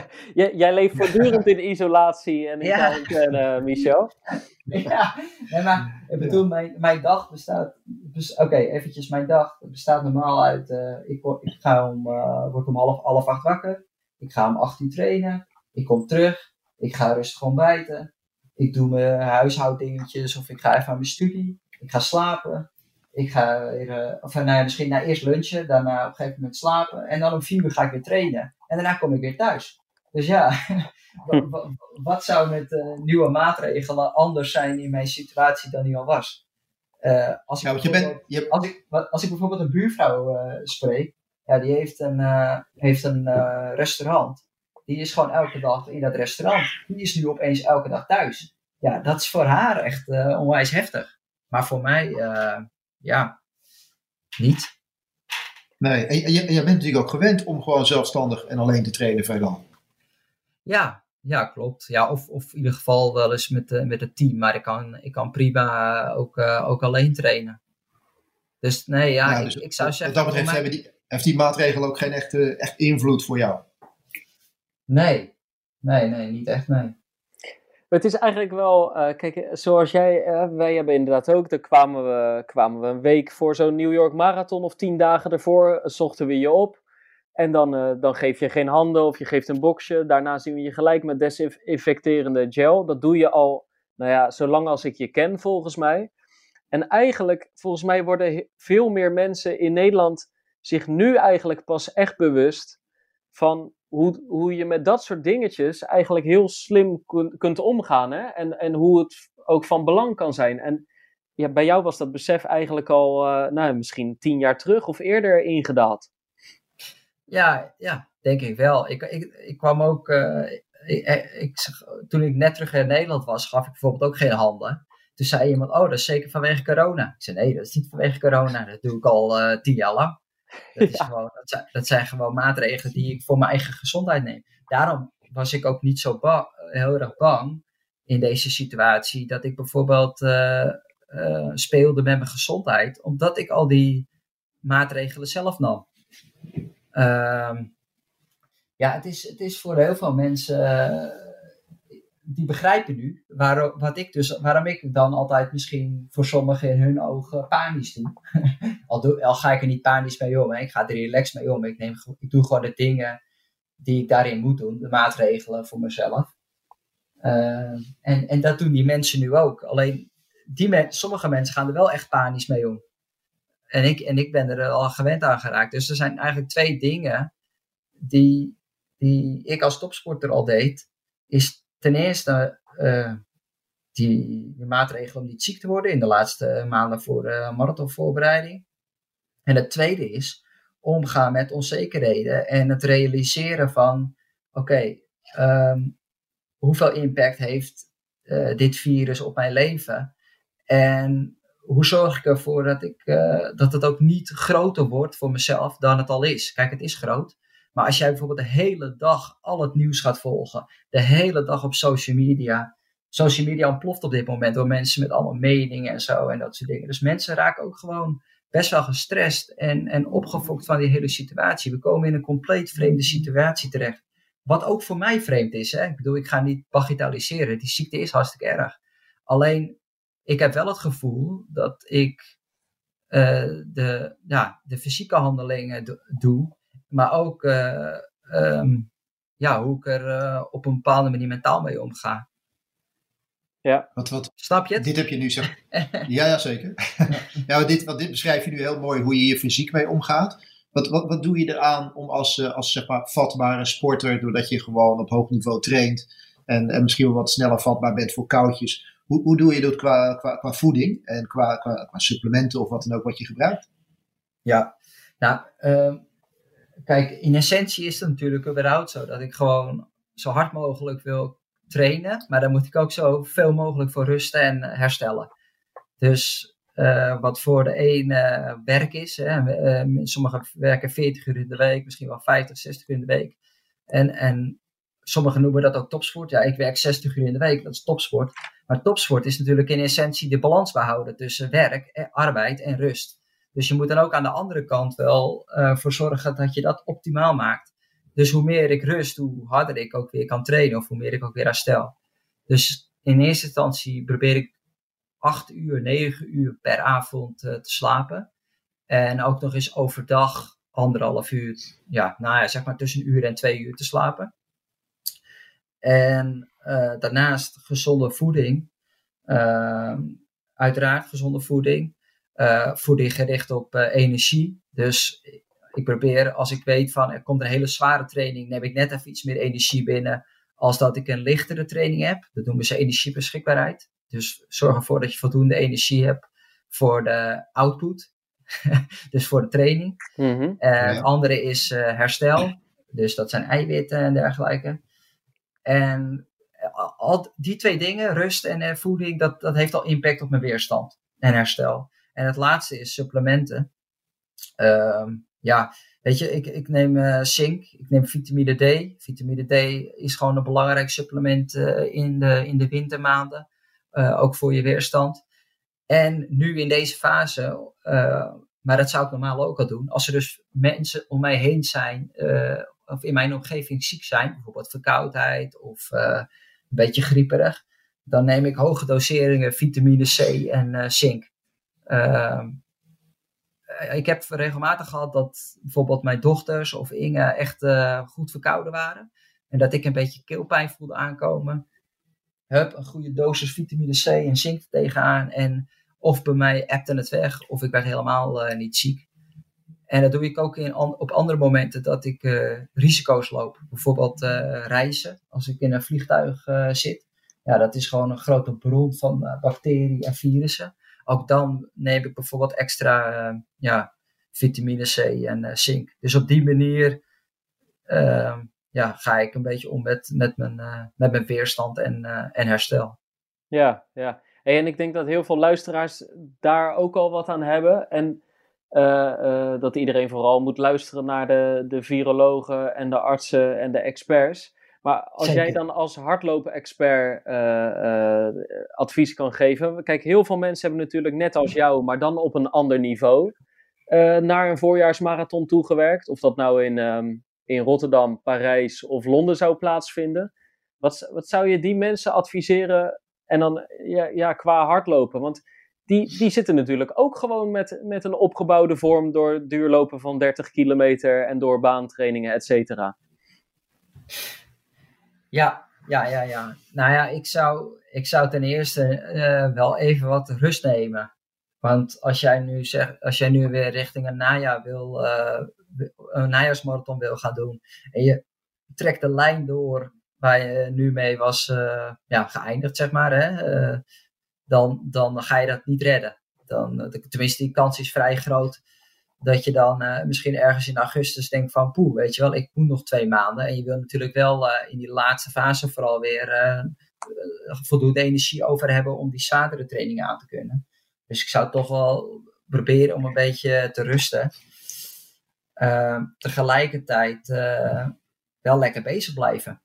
[LAUGHS] jij, jij leeft voortdurend in isolatie en in Ja. quarantaine, Michel. [LAUGHS] Ja, nee, maar ik bedoel, mijn, mijn dag bestaat. bes- Oké, eventjes, mijn dag bestaat normaal uit. eh, ik, ik ga om, eh, word om half, half acht wakker. Ik ga om acht uur trainen. Ik kom terug. Ik ga rustig ontbijten. Ik doe mijn huishouddingetjes of ik ga even aan mijn studie. Ik ga slapen. Ik ga weer, eh, of nou ja, misschien na eerst lunchen, daarna op een gegeven moment slapen. En dan om vier uur ga ik weer trainen. En daarna kom ik weer thuis. Dus ja, [LAUGHS] wa- wa- wat zou met eh, nieuwe maatregelen anders zijn in mijn situatie dan die al was? Eh, als, ik Ja, want je bijvoorbeeld- bent, je als, ik, als ik bijvoorbeeld een buurvrouw eh, spreek, ja, die heeft een, heeft een restaurant. Die is gewoon elke dag in dat restaurant. Die is nu opeens elke dag thuis. Ja, dat is voor haar echt onwijs heftig. Maar voor mij, ja, niet. nee, en, bent natuurlijk ook gewend om gewoon zelfstandig en alleen te trainen veelal. Ja, ja, klopt. Ja, of, of in ieder geval wel eens met, eh, met het team. Maar ik kan, ik kan prima ook, eh, ook alleen trainen. Dus nee, ja, Ja, ik, dus ik zou wat- zeggen... Wat dat betreft mij- hebben die, heeft die maatregel ook geen echte, echt invloed voor jou. Nee, nee, nee, niet echt, nee. Maar het is eigenlijk wel, eh, kijk, zoals jij, eh, wij hebben inderdaad ook, dan kwamen we, kwamen we een week voor zo'n New York Marathon of tien dagen ervoor, eh, zochten we je op. En dan, eh, dan geef je geen handen of je geeft een boxje. Daarna zien we je gelijk met desinfecterende gel. Dat doe je al, nou ja, zolang als ik je ken volgens mij. En eigenlijk, volgens mij worden veel meer mensen in Nederland zich nu eigenlijk pas echt bewust van hoe, hoe je met dat soort dingetjes eigenlijk heel slim kun- kunt omgaan. Hè? En, en hoe het ook van belang kan zijn. En ja, bij jou was dat besef eigenlijk al, eh, nou, misschien tien jaar terug of eerder ingedaald. Ja, ja, denk ik wel. Ik, ik, ik kwam ook, eh, ik, ik, toen ik net terug in Nederland was, gaf ik bijvoorbeeld ook geen handen. Toen zei iemand, oh, dat is zeker vanwege corona. Ik zei, nee, dat is niet vanwege corona. Dat doe ik al eh, tien jaar lang. Dat, is Ja. gewoon, dat, zijn, dat zijn gewoon maatregelen die ik voor mijn eigen gezondheid neem. Daarom was ik ook niet zo heel erg bang in deze situatie. Dat ik bijvoorbeeld eh, eh, speelde met mijn gezondheid. Omdat ik al die maatregelen zelf nam. Ehm, ja, het is, het is voor heel veel mensen. eh, die begrijpen nu waarom, wat ik dus, waarom ik dan altijd misschien voor sommigen in hun ogen panisch doe. [LAUGHS] al, al ga ik er niet panisch mee om, hè. ik ga er relaxed mee om. Ik, neem, ik doe gewoon de dingen die ik daarin moet doen, de maatregelen voor mezelf. Ehm, en, en dat doen die mensen nu ook. Alleen die sommige mensen gaan er wel echt panisch mee om. En ik, en ik ben er al gewend aan geraakt. Dus er zijn eigenlijk twee dingen die, die ik als topsporter al deed. Is ten eerste eh, die, die maatregelen om niet ziek te worden in de laatste maanden voor de marathonvoorbereiding. En het tweede is omgaan met onzekerheden en het realiseren van: oké, ehm, hoeveel impact heeft eh, dit virus op mijn leven? En hoe zorg ik ervoor dat, ik, eh, dat het ook niet groter wordt voor mezelf dan het al is? Kijk, het is groot. Maar als jij bijvoorbeeld de hele dag al het nieuws gaat volgen, de hele dag op social media. Social media ontploft op dit moment door mensen met allemaal meningen en zo en dat soort dingen. Dus mensen raken ook gewoon best wel gestrest en, en opgefokt van die hele situatie. We komen in een compleet vreemde situatie terecht. Wat ook voor mij vreemd is. Hè? Ik bedoel, ik ga niet bagatelliseren. Die ziekte is hartstikke erg. Alleen, ik heb wel het gevoel dat ik eh, de, ja, de fysieke handelingen do- doe. Maar ook eh, ehm, ja, hoe ik er eh, op een bepaalde manier mentaal mee omga. Wat, wat, Snap je het? dit heb je nu zeg. [LAUGHS] Ja, ja zeker. [LAUGHS] ja, dit, want dit beschrijf je nu heel mooi hoe je hier fysiek mee omgaat. Wat, wat, wat doe je eraan om als, als zeg maar, vatbare sporter, doordat je gewoon op hoog niveau traint en, en misschien wel wat sneller vatbaar bent voor koudjes, hoe, doe je dat qua, qua, qua voeding en qua, qua, qua supplementen of wat dan ook wat je gebruikt? Ja, nou, ehm, kijk, in essentie is het natuurlijk überhaupt zo dat ik gewoon zo hard mogelijk wil trainen, maar dan moet ik ook zo veel mogelijk voor rusten en herstellen. Dus eh, wat voor de een eh, werk is, hè, eh, sommigen werken 40 uur in de week, misschien wel 50, 60 uur in de week. En, en sommigen noemen dat ook topsport. Ja, ik werk 60 uur in de week, dat is topsport. Maar topsport is natuurlijk in essentie de balans behouden tussen werk, eh, arbeid en rust. Dus je moet dan ook aan de andere kant wel uh, voor zorgen dat je dat optimaal maakt. Dus hoe meer ik rust, hoe harder ik ook weer kan trainen of hoe meer ik ook weer herstel. Dus in eerste instantie probeer ik 8 uur, 9 uur per avond uh, te slapen. En ook nog eens overdag anderhalf uur, ja, nou ja, zeg maar tussen een uur en twee uur te slapen. En uh, daarnaast gezonde voeding. Uh, uiteraard gezonde voeding. Uh, voeding gericht op energie. Dus ik probeer, als ik weet van er komt een hele zware training, neem ik net even iets meer energie binnen. Als dat ik een lichtere training heb. Dat noemen ze energiebeschikbaarheid. Dus zorg ervoor dat je voldoende energie hebt voor de output. [LAUGHS] dus voor de training. Mm Het andere is herstel. Dus dat zijn eiwitten en dergelijke. En eh, al die twee dingen, rust en eh, voeding, dat, dat heeft al impact op mijn weerstand en herstel. En het laatste is supplementen. Uh, ja, weet je, ik, ik neem uh, zink, ik neem vitamine D. Vitamine D is gewoon een belangrijk supplement uh, in, de, in de wintermaanden, ook voor je weerstand. En nu in deze fase, maar dat zou ik normaal ook al doen, als er dus mensen om mij heen zijn of in mijn omgeving ziek zijn, bijvoorbeeld verkoudheid of uh, een beetje grieperig, dan neem ik hoge doseringen vitamine C en uh, zink. Uh, ik heb regelmatig gehad dat bijvoorbeeld mijn dochters of Inge echt goed verkouden waren. En dat ik een beetje keelpijn voelde aankomen. Hup, een goede dosis vitamine C en zink tegenaan. En of bij mij appte het weg, of ik werd helemaal niet ziek. En dat doe ik ook in, op andere momenten dat ik uh, risico's loop. Bijvoorbeeld uh, reizen, als ik in een vliegtuig uh, zit. Ja, dat is gewoon een grote bron van bacteriën en virussen. Ook dan neem ik bijvoorbeeld extra ja, vitamine C en zink. Dus op die manier ehm, ja, ga ik een beetje om met, met, mijn, met mijn weerstand en, en herstel. Ja, ja. en ik denk dat heel veel luisteraars daar ook al wat aan hebben. En dat iedereen vooral moet luisteren naar de, de virologen en de artsen en de experts. Maar als jij dan als hardlopen-expert uh, advies kan geven. Kijk, heel veel mensen hebben natuurlijk net als jou, maar dan op een ander niveau, naar een voorjaarsmarathon toegewerkt. Of dat nou in, um, in Rotterdam, Parijs of Londen zou plaatsvinden. Wat, wat zou je die mensen adviseren? En dan ja, ja, qua hardlopen. Want die, die zitten natuurlijk ook gewoon met, met een opgebouwde vorm door duurlopen van 30 kilometer en door baantrainingen, et cetera. Ja, ja, ja, ja. Nou ja, ik zou, ik zou ten eerste uh, wel even wat rust nemen. Want als jij nu, zegt, als jij nu weer richting een najaar wil, uh, een najaarsmarathon wil gaan doen. En je trekt de lijn door waar je nu mee was uh, ja, geëindigd, zeg maar. Hè? Dan, dan ga je dat niet redden. Dan, eh, tenminste, die kans is vrij groot dat je dan uh, misschien ergens in augustus denkt van poeh, weet je wel, ik moet nog twee maanden. En je wil natuurlijk wel uh, in die laatste fase vooral weer voldoende energie over hebben om die trainingen aan te kunnen. Dus ik zou toch wel proberen om een beetje te rusten. tegelijkertijd wel lekker bezig blijven.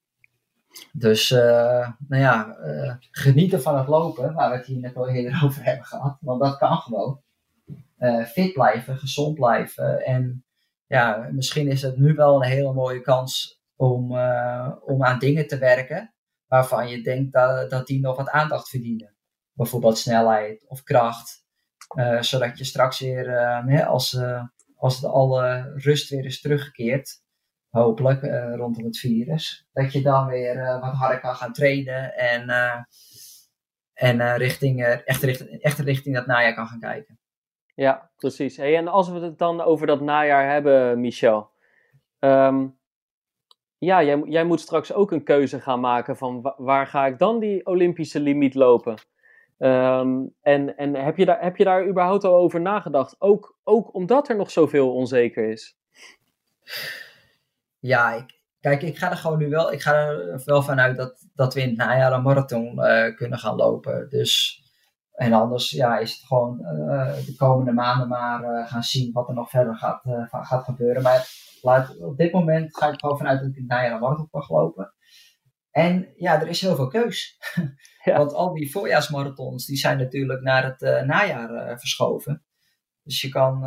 Dus uh, nou ja, uh, genieten van het lopen, waar we het hier net al eerder [LAUGHS] over hebben gehad. Want dat kan gewoon. Uh, fit blijven, gezond blijven. En ja, misschien is het nu wel een hele mooie kans om, om aan dingen te werken waarvan je denkt dat, dat die nog wat aandacht verdienen. Bijvoorbeeld snelheid of kracht. zodat je straks weer, als, als de alle rust weer is teruggekeerd, hopelijk, uh, rondom het virus. Dat je dan weer uh, wat harder kan gaan trainen en, uh, en richting, echt, richting, echt richting dat najaar kan gaan kijken. Ja, precies. Hey, en als we het dan over dat najaar hebben, Michel. Um, ja, jij, jij moet straks ook een keuze gaan maken van waar ga ik dan die Olympische limiet lopen? Um, en en heb, je daar, heb je daar überhaupt al over nagedacht? Ook, ook omdat er nog zoveel onzeker is. Ja, ik, kijk, ik ga er gewoon nu wel, ik ga er wel vanuit dat, dat we in het najaar een marathon uh, kunnen gaan lopen. Dus, en anders ja, is het gewoon uh, de komende maanden maar uh, gaan zien wat er nog verder gaat, gaat gebeuren. Maar laat, op dit moment ga ik gewoon vanuit dat ik in het najaar een marathon mag lopen. En ja, er is heel veel keus. [LAUGHS] Ja. Want al die voorjaarsmarathons die zijn natuurlijk naar het najaar verschoven. Dus je kan,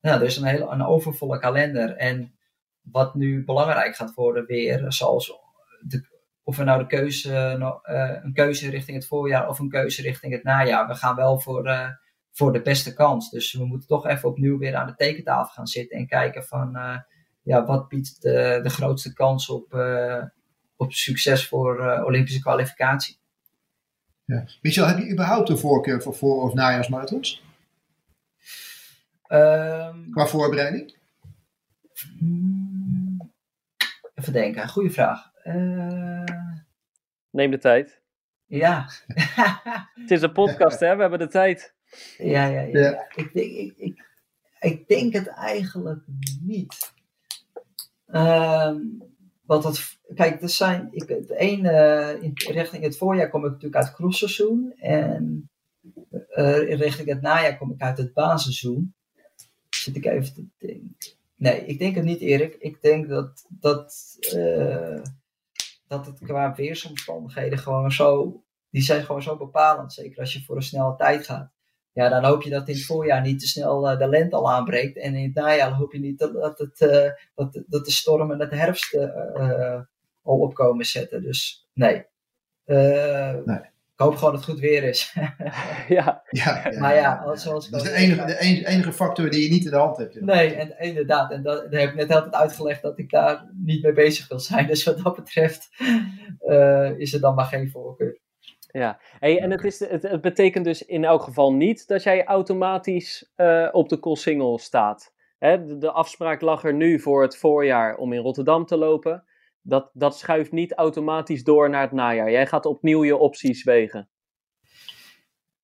ja, er is een hele een overvolle kalender. En wat nu belangrijk gaat worden weer, zoals de, of we nou de keuze, uh, een keuze richting het voorjaar of een keuze richting het najaar. We gaan wel voor, uh, voor de beste kans. Dus we moeten toch even opnieuw weer aan de tekentafel gaan zitten en kijken van uh, ja, wat biedt de, de grootste kans op, op succes voor Olympische kwalificatie. Ja. Michel, heb je überhaupt een voorkeur voor voor- of najaarsmarathons? Um, Qua voorbereiding? Hmm, even denken, goede vraag. Uh, Neem de tijd. Ja. [LAUGHS] het is een podcast, hè? We hebben de tijd. Ja, ja, ja. ja. Ik, denk, ik, ik, ik, denk het eigenlijk niet. Um, want dat, kijk, er zijn, ik, het ene, in richting het voorjaar kom ik natuurlijk uit het crossseizoen. En uh, richting het najaar kom ik uit het baanseizoen. Zit ik even te denken. Nee, ik denk het niet, Erik. Ik denk dat, dat, uh, dat het qua weersomstandigheden gewoon zo. Die zijn gewoon zo bepalend. Zeker als je voor een snelle tijd gaat. Ja, dan hoop je dat in het voorjaar niet te snel uh, de lente al aanbreekt. En in het najaar hoop je niet dat, het, uh, dat, dat de stormen het herfst al opkomen zetten. Dus nee. nee. Ik hoop gewoon dat het goed weer is. [LAUGHS] ja. Ja, ja. Maar ja, zoals dat is de enige, de enige factor die je niet in de hand hebt. Nee, en, inderdaad. En dat, dat heb ik net altijd uitgelegd dat ik daar niet mee bezig wil zijn. [LAUGHS] Dus wat dat betreft uh, is er dan maar geen voorkeur. Ja, hey, en het, is, het, het, betekent dus in elk geval niet dat jij automatisch uh, op de Koolsingel staat. Hè, de, de afspraak lag er nu voor het voorjaar om in Rotterdam te lopen dat, dat schuift niet automatisch door naar het najaar. Jij gaat opnieuw je opties wegen.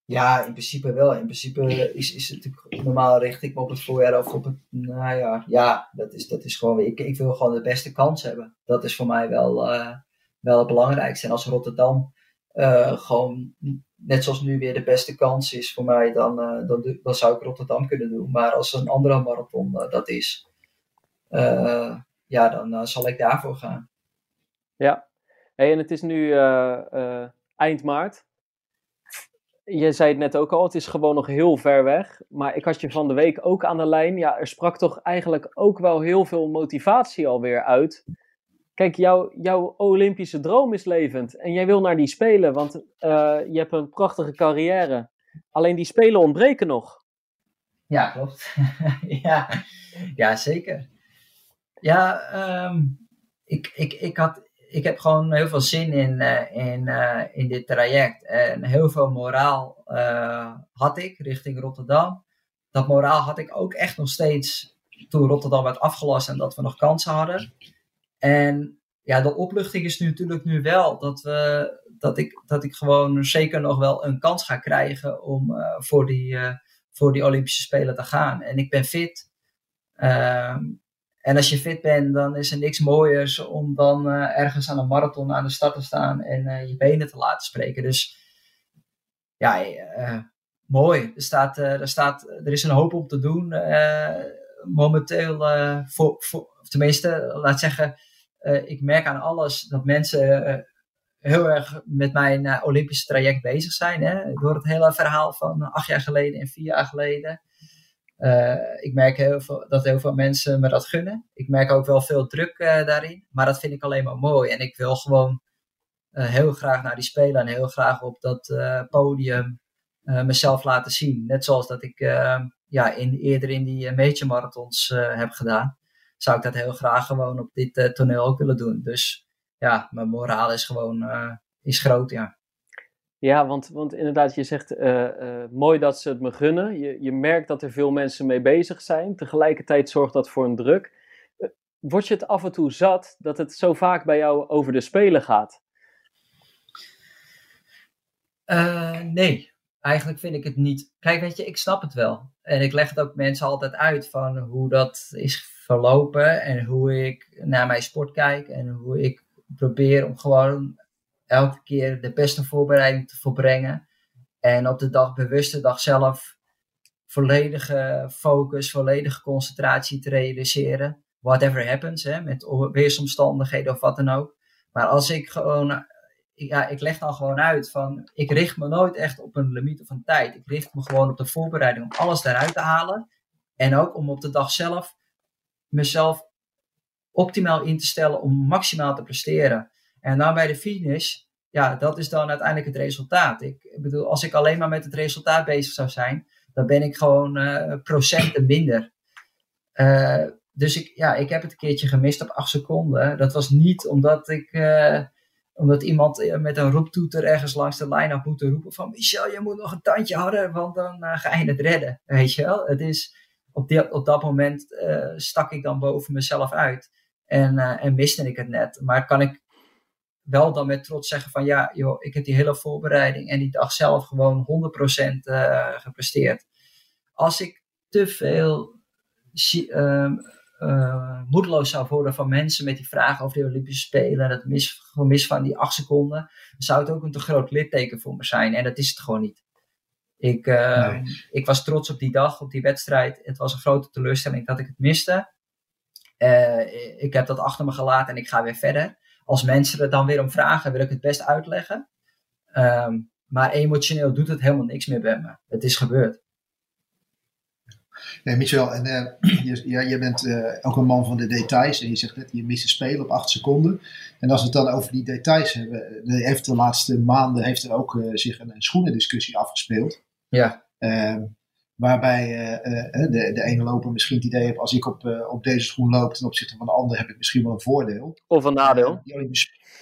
Ja, in principe wel. In principe is, is het normaal richt ik me op het voorjaar of op het najaar. Ja, dat is, dat is gewoon. Ik, ik wil gewoon de beste kans hebben. Dat is voor mij wel, uh, wel het belangrijkste. En als Rotterdam uh, gewoon net zoals nu weer de beste kans is voor mij, dan, uh, dan, dan zou ik Rotterdam kunnen doen. Maar als een andere marathon dat is, ja, dan uh, zal ik daarvoor gaan. Ja, hey, en het is nu uh, uh, eind maart. Je zei het net ook al, het is gewoon nog heel ver weg. Maar ik had je van de week ook aan de lijn. Ja, er sprak toch eigenlijk ook wel heel veel motivatie alweer uit. Kijk, jouw, jouw Olympische droom is levend. En jij wil naar die spelen, want je hebt een prachtige carrière. Alleen die spelen ontbreken nog. Ja, klopt. [LAUGHS] ja. ja, zeker. Ja, um, ik, ik, ik, had, ik heb gewoon heel veel zin in, uh, in, uh, in dit traject. En heel veel moraal uh, had ik richting Rotterdam. Dat moraal had ik ook echt nog steeds toen Rotterdam werd afgelast en dat we nog kansen hadden. En ja, de opluchting is nu natuurlijk nu wel dat, we, dat, ik, dat ik gewoon zeker nog wel een kans ga krijgen om voor, die, voor die Olympische Spelen te gaan. En ik ben fit. Ehm, en als je fit bent, dan is er niks mooiers om dan uh, ergens aan een marathon aan de start te staan en uh, je benen te laten spreken. Dus ja, uh, mooi. Er, staat, er, staat, er is een hoop om te doen. momenteel, voor, voor, tenminste, laat zeggen, ik merk aan alles dat mensen heel erg met mijn Olympische traject bezig zijn. Hè? Door het hele verhaal van acht jaar geleden en vier jaar geleden. Uh, ik merk heel veel, dat heel veel mensen me dat gunnen. Ik merk ook wel veel druk uh, daarin. Maar dat vind ik alleen maar mooi. En ik wil gewoon uh, heel graag naar die spelen. En heel graag op dat podium mezelf laten zien. Net zoals dat ik ja, in, eerder in die major marathons heb gedaan. Zou ik dat heel graag gewoon op dit toneel ook willen doen. Dus ja, mijn moraal is gewoon is groot, ja. Ja, want, want inderdaad, je zegt uh, uh, mooi dat ze het me gunnen. Je, je merkt dat er veel mensen mee bezig zijn. Tegelijkertijd zorgt dat voor een druk. Uh, word je het af en toe zat dat het zo vaak bij jou over de spelen gaat? nee, eigenlijk vind ik het niet. Kijk, weet je, ik snap het wel. En ik leg het ook mensen altijd uit van hoe dat is verlopen en hoe ik naar mijn sport kijk en hoe ik probeer om gewoon elke keer de beste voorbereiding te volbrengen. En op de dag, bewuste dag zelf, volledige focus, volledige concentratie te realiseren. Whatever happens, hè, met weersomstandigheden of wat dan ook. Maar als ik gewoon ja, ik leg dan gewoon uit van, ik richt me nooit echt op een limiet of een tijd. Ik richt me gewoon op de voorbereiding om alles eruit te halen. En ook om op de dag zelf mezelf optimaal in te stellen om maximaal te presteren. En dan bij de finish, ja, dat is dan uiteindelijk het resultaat. Ik, bedoel, als ik alleen maar met het resultaat bezig zou zijn, dan ben ik gewoon uh, procenten minder. Uh, dus ik, ja, ik heb het een keertje gemist op acht seconden. Dat was niet omdat ik. Uh, omdat iemand met een roeptoeter ergens langs de lijn had moeten roepen van Michel, je moet nog een tandje harder, want dan ga je het redden. Weet je wel? Het is, op, die, op dat moment stak ik dan boven mezelf uit. En, en miste ik het net. Maar kan ik wel dan met trots zeggen van ja, joh, ik heb die hele voorbereiding en die dag zelf gewoon 100% uh, gepresteerd. Als ik te veel uh, uh, moedeloos zou worden van mensen met die vragen over de Olympische Spelen en het mis, gemis van die acht seconden, zou het ook een te groot litteken voor me zijn. En dat is het gewoon niet. Ik, ehm, ik was trots op die dag, op die wedstrijd. Het was een grote teleurstelling dat ik het miste. Uh, ik heb dat achter me gelaten en ik ga weer verder als mensen er dan weer om vragen, wil ik het best uitleggen. Ehm, maar emotioneel doet het helemaal niks meer bij me. Het is gebeurd. Nee, Michel, en, uh, [CLEARS THROAT] je, ja, je bent uh, ook een man van de details. En je zegt net, je mist een spelen op acht seconden. En als we het dan over die details hebben. De, heeft de laatste maanden heeft er ook uh, zich een, een schoenendiscussie afgespeeld. Ja. Ehm, Waarbij uh, uh, de, de ene loper misschien het idee heeft, als ik op, uh, op deze schoen loop ten opzichte van de ander, heb ik misschien wel een voordeel. Of een nadeel.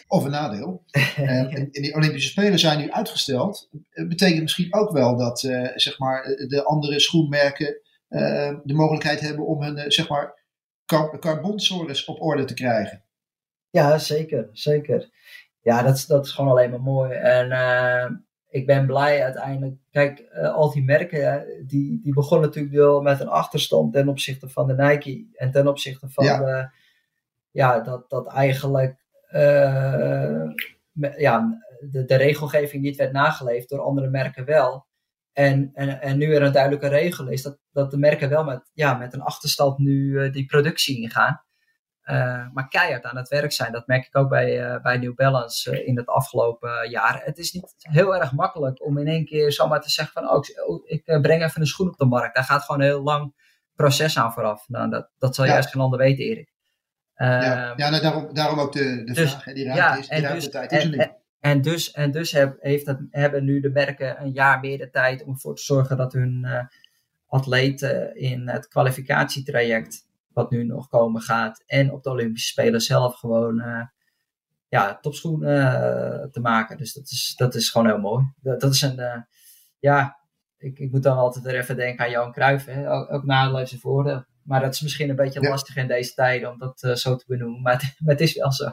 of een nadeel. [LAUGHS] en, en, die Olympische Spelen zijn nu uitgesteld. Dat betekent misschien ook wel dat zeg maar, de andere schoenmerken de mogelijkheid hebben om hun zeg maar, car carbonsores op orde te krijgen. Ja, zeker. zeker. Ja, dat, dat is gewoon alleen maar mooi. En ik ben blij uiteindelijk. Kijk, uh, al die merken, die, die begonnen natuurlijk wel met een achterstand ten opzichte van de Nike. En ten opzichte van ja. De, ja, dat, dat eigenlijk uh, ja, de, de regelgeving niet werd nageleefd, door andere merken wel. En, en, en nu er een duidelijke regel is, dat, dat de merken wel met, ja, met een achterstand nu uh, die productie ingaan. Uh, maar keihard aan het werk zijn. Dat merk ik ook bij, uh, bij New Balance uh, in het afgelopen jaar. Het is niet heel erg makkelijk om in één keer zomaar te zeggen van oh, ik, ik breng even een schoen op de markt. Daar gaat gewoon een heel lang proces aan vooraf. Nou, dat, dat zal ja. juist geen ander weten, Erik. ja, ja nou, daarom, daarom ook de, de dus, vraag. Hè, die ruimte ja, is, die ruimte dus, tijd is er nu. En, dus, en dus heb, heeft het, hebben nu de merken een jaar meer de tijd om ervoor te zorgen dat hun atleten in het kwalificatietraject wat nu nog komen gaat. En op de Olympische Spelen zelf gewoon uh, ja, topschoenen uh, te maken. Dus dat is, dat is gewoon heel mooi. Dat, dat is een, uh, ja, ik, ik moet dan altijd weer even denken aan Johan Cruijff. Hè? Ook, ook nadeel heeft zijn voordeel. Maar dat is misschien een beetje ja. lastig in deze tijden om dat zo te benoemen. Maar het, maar het is wel zo.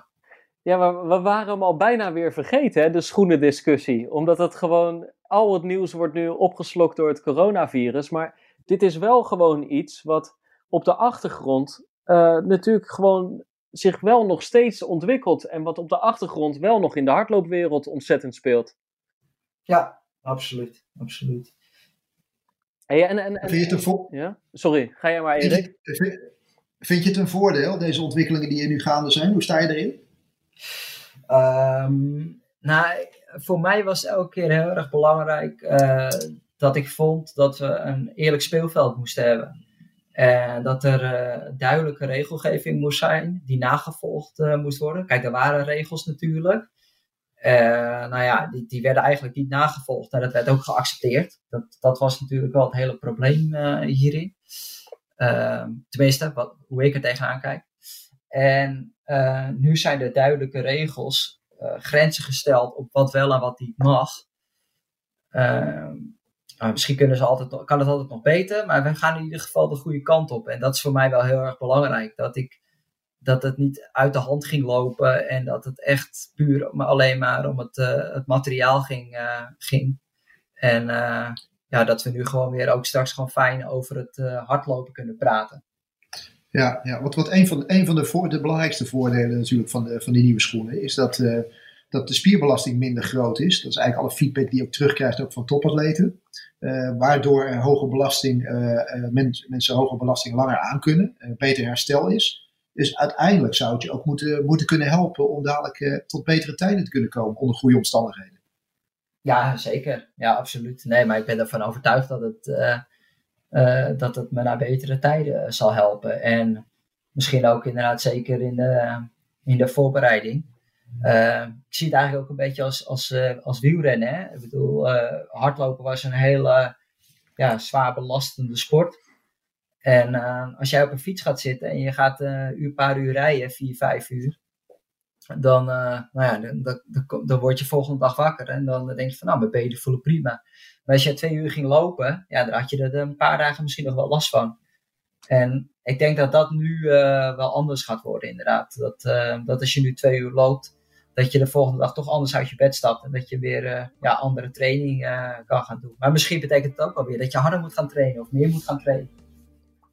Ja, maar we waren hem al bijna weer vergeten, hè, de schoenendiscussie. Omdat het gewoon, al het nieuws wordt nu opgeslokt door het coronavirus. Maar dit is wel gewoon iets wat op de achtergrond uh, natuurlijk gewoon zich wel nog steeds ontwikkelt. En wat op de achtergrond wel nog in de hardloopwereld ontzettend speelt. Ja, absoluut. absoluut. Hey, en, en, en, vind je het een ja? Sorry, ga jij maar Erik. Vind je, vind je het een voordeel, deze ontwikkelingen die er nu gaande zijn? Hoe sta je erin? Um, nou, voor mij was elke keer heel erg belangrijk uh, dat ik vond dat we een eerlijk speelveld moesten hebben. En dat er uh, duidelijke regelgeving moest zijn die nagevolgd uh, moest worden. Kijk, er waren regels natuurlijk. Uh, nou ja, die, die werden eigenlijk niet nagevolgd en dat werd ook geaccepteerd. Dat, dat was natuurlijk wel het hele probleem hierin. Ehm, tenminste, wat, hoe ik er tegenaan kijk. En nu zijn er duidelijke regels, grenzen gesteld op wat wel en wat niet mag. Misschien kunnen ze altijd, kan het altijd nog beter, maar we gaan in ieder geval de goede kant op. En dat is voor mij wel heel erg belangrijk. Dat, ik, dat het niet uit de hand ging lopen en dat het echt puur alleen maar om het, uh, het materiaal ging. Uh, ging. En uh, ja, dat we nu gewoon weer ook straks gewoon fijn over het hardlopen kunnen praten. Ja, ja wat, wat een van, een van de, voor, de belangrijkste voordelen natuurlijk van, de, van die nieuwe schoenen is dat dat de spierbelasting minder groot is. Dat is eigenlijk alle feedback die je ook terugkrijgt ook van topatleten. Uh, waardoor hoge belasting, uh, men, mensen hoge belasting langer aankunnen, beter herstel is. Dus uiteindelijk zou het je ook moeten, moeten kunnen helpen om dadelijk tot betere tijden te kunnen komen onder goede omstandigheden. Ja, zeker. Ja, absoluut. Nee, maar ik ben ervan overtuigd dat het, dat het me naar betere tijden zal helpen. En misschien ook inderdaad zeker in de, in de voorbereiding. Uh, ik zie het eigenlijk ook een beetje als, als, uh, als wielrennen. Hè? Ik bedoel, uh, hardlopen was een hele ja, zwaar belastende sport. En als jij op een fiets gaat zitten en je gaat een paar uur rijden, vier, vijf uur, dan, nou ja, dan, dan, dan, word je volgende dag wakker en dan denk je van, nou, mijn benen voelen prima. Maar als je twee uur ging lopen, ja, dan had je er een paar dagen misschien nog wel last van. En ik denk dat dat nu wel anders gaat worden, inderdaad. Dat, dat als je nu twee uur loopt, dat je de volgende dag toch anders uit je bed stapt en dat je weer uh, ja, andere training uh, kan gaan doen. Maar misschien betekent het ook wel weer dat je harder moet gaan trainen of meer moet gaan trainen.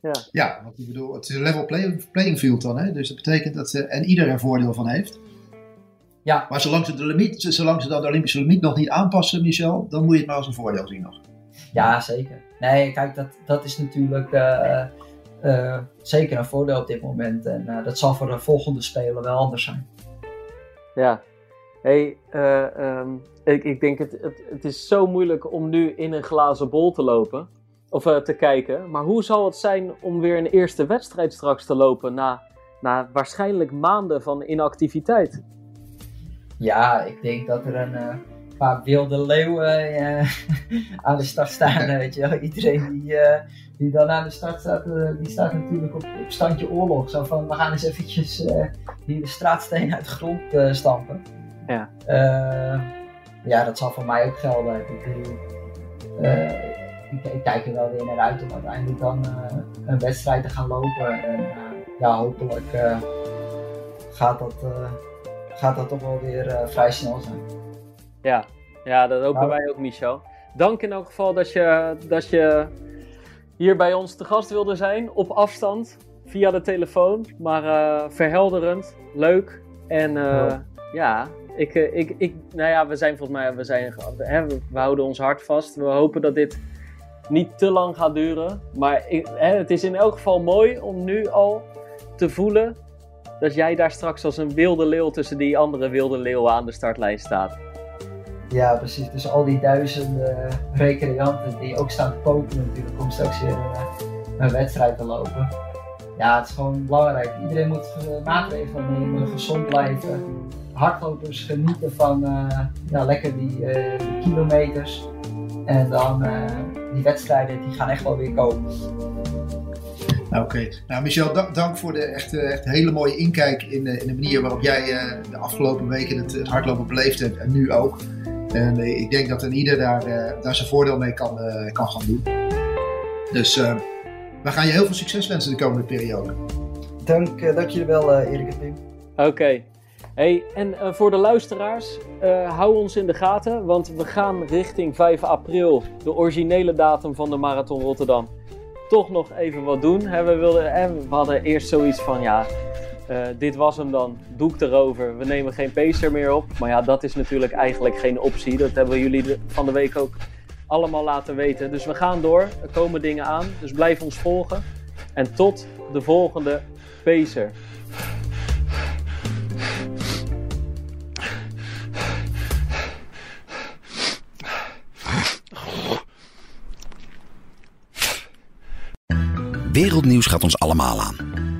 Ja, ja want ik bedoel, het is een level playing field dan, hè? dus dat betekent dat uh, en ieder er voordeel van heeft. Ja. Maar zolang ze, de limiet, zolang ze dan de Olympische limiet nog niet aanpassen, Michel, dan moet je het maar als een voordeel zien nog. Ja, zeker. Nee, kijk, dat, dat is natuurlijk zeker een voordeel op dit moment. En dat zal voor de volgende spelen wel anders zijn. Ja. Hey, uh, um, ik, ik denk het, het, het is zo moeilijk om nu in een glazen bol te lopen. Of uh, te kijken. Maar hoe zal het zijn om weer een eerste wedstrijd straks te lopen na, na waarschijnlijk maanden van inactiviteit? Ja, ik denk dat er een uh, paar wilde leeuwen [LAUGHS] aan de start staan. [LAUGHS] weet je wel. Iedereen die, die dan aan de start staat, die staat natuurlijk op, op standje oorlog. Zo van, we gaan eens eventjes die de straatstenen uit de grond uh, stampen. Ja. Uh, ja, dat zal voor mij ook gelden. Ik, uh, ik, ik, kijk er wel weer naar uit om uiteindelijk dan een wedstrijd te gaan lopen. En ja, hopelijk gaat, dat, gaat dat toch wel weer vrij snel zijn. Ja, ja dat hopen nou, wij ook, Michel. Dank in elk geval dat je, dat je hier bij ons te gast wilde zijn op afstand via de telefoon. Maar uh, verhelderend, leuk. En uh, ja, ik, uh, ik, ik, nou ja, we zijn volgens mij, we, zijn, hè, we houden ons hart vast. We hopen dat dit niet te lang gaat duren. Maar ik, hè, het is in elk geval mooi om nu al te voelen dat jij daar straks als een wilde leeuw tussen die andere wilde leeuwen aan de startlijn staat. Ja, precies. Dus al die duizenden recreanten die ook staan te poken natuurlijk om straks weer een wedstrijd te lopen ja, het is gewoon belangrijk. Iedereen moet uh, maatregelen nemen, gezond blijven. Hardlopers genieten van uh, ja, lekker die, uh, kilometers. En dan die wedstrijden, die gaan echt wel weer komen. Nou, Oké. Nou, Michel, dank, dank voor de echt, echt hele mooie inkijk in, in de manier waarop jij de afgelopen weken het, het hardlopen beleefd hebt en nu ook. En ik denk dat een ieder daar, daar zijn voordeel mee kan, kan gaan doen. Dus we gaan je heel veel succes wensen de komende periode. Dank, uh, dank jullie wel, uh, Erik en Pim. Oké. Hey, en uh, voor de luisteraars, hou ons in de gaten, want we gaan richting 5 april, de originele datum van de Marathon Rotterdam, toch nog even wat doen. we, wilden, we hadden eerst zoiets van, ja, dit was hem dan, doek erover, we nemen geen pacer meer op. Maar ja, dat is natuurlijk eigenlijk geen optie, dat hebben jullie van de week ook allemaal laten weten. Dus we gaan door. Er komen dingen aan. Dus blijf ons volgen. En tot de volgende Pacer. Wereldnieuws gaat ons allemaal aan.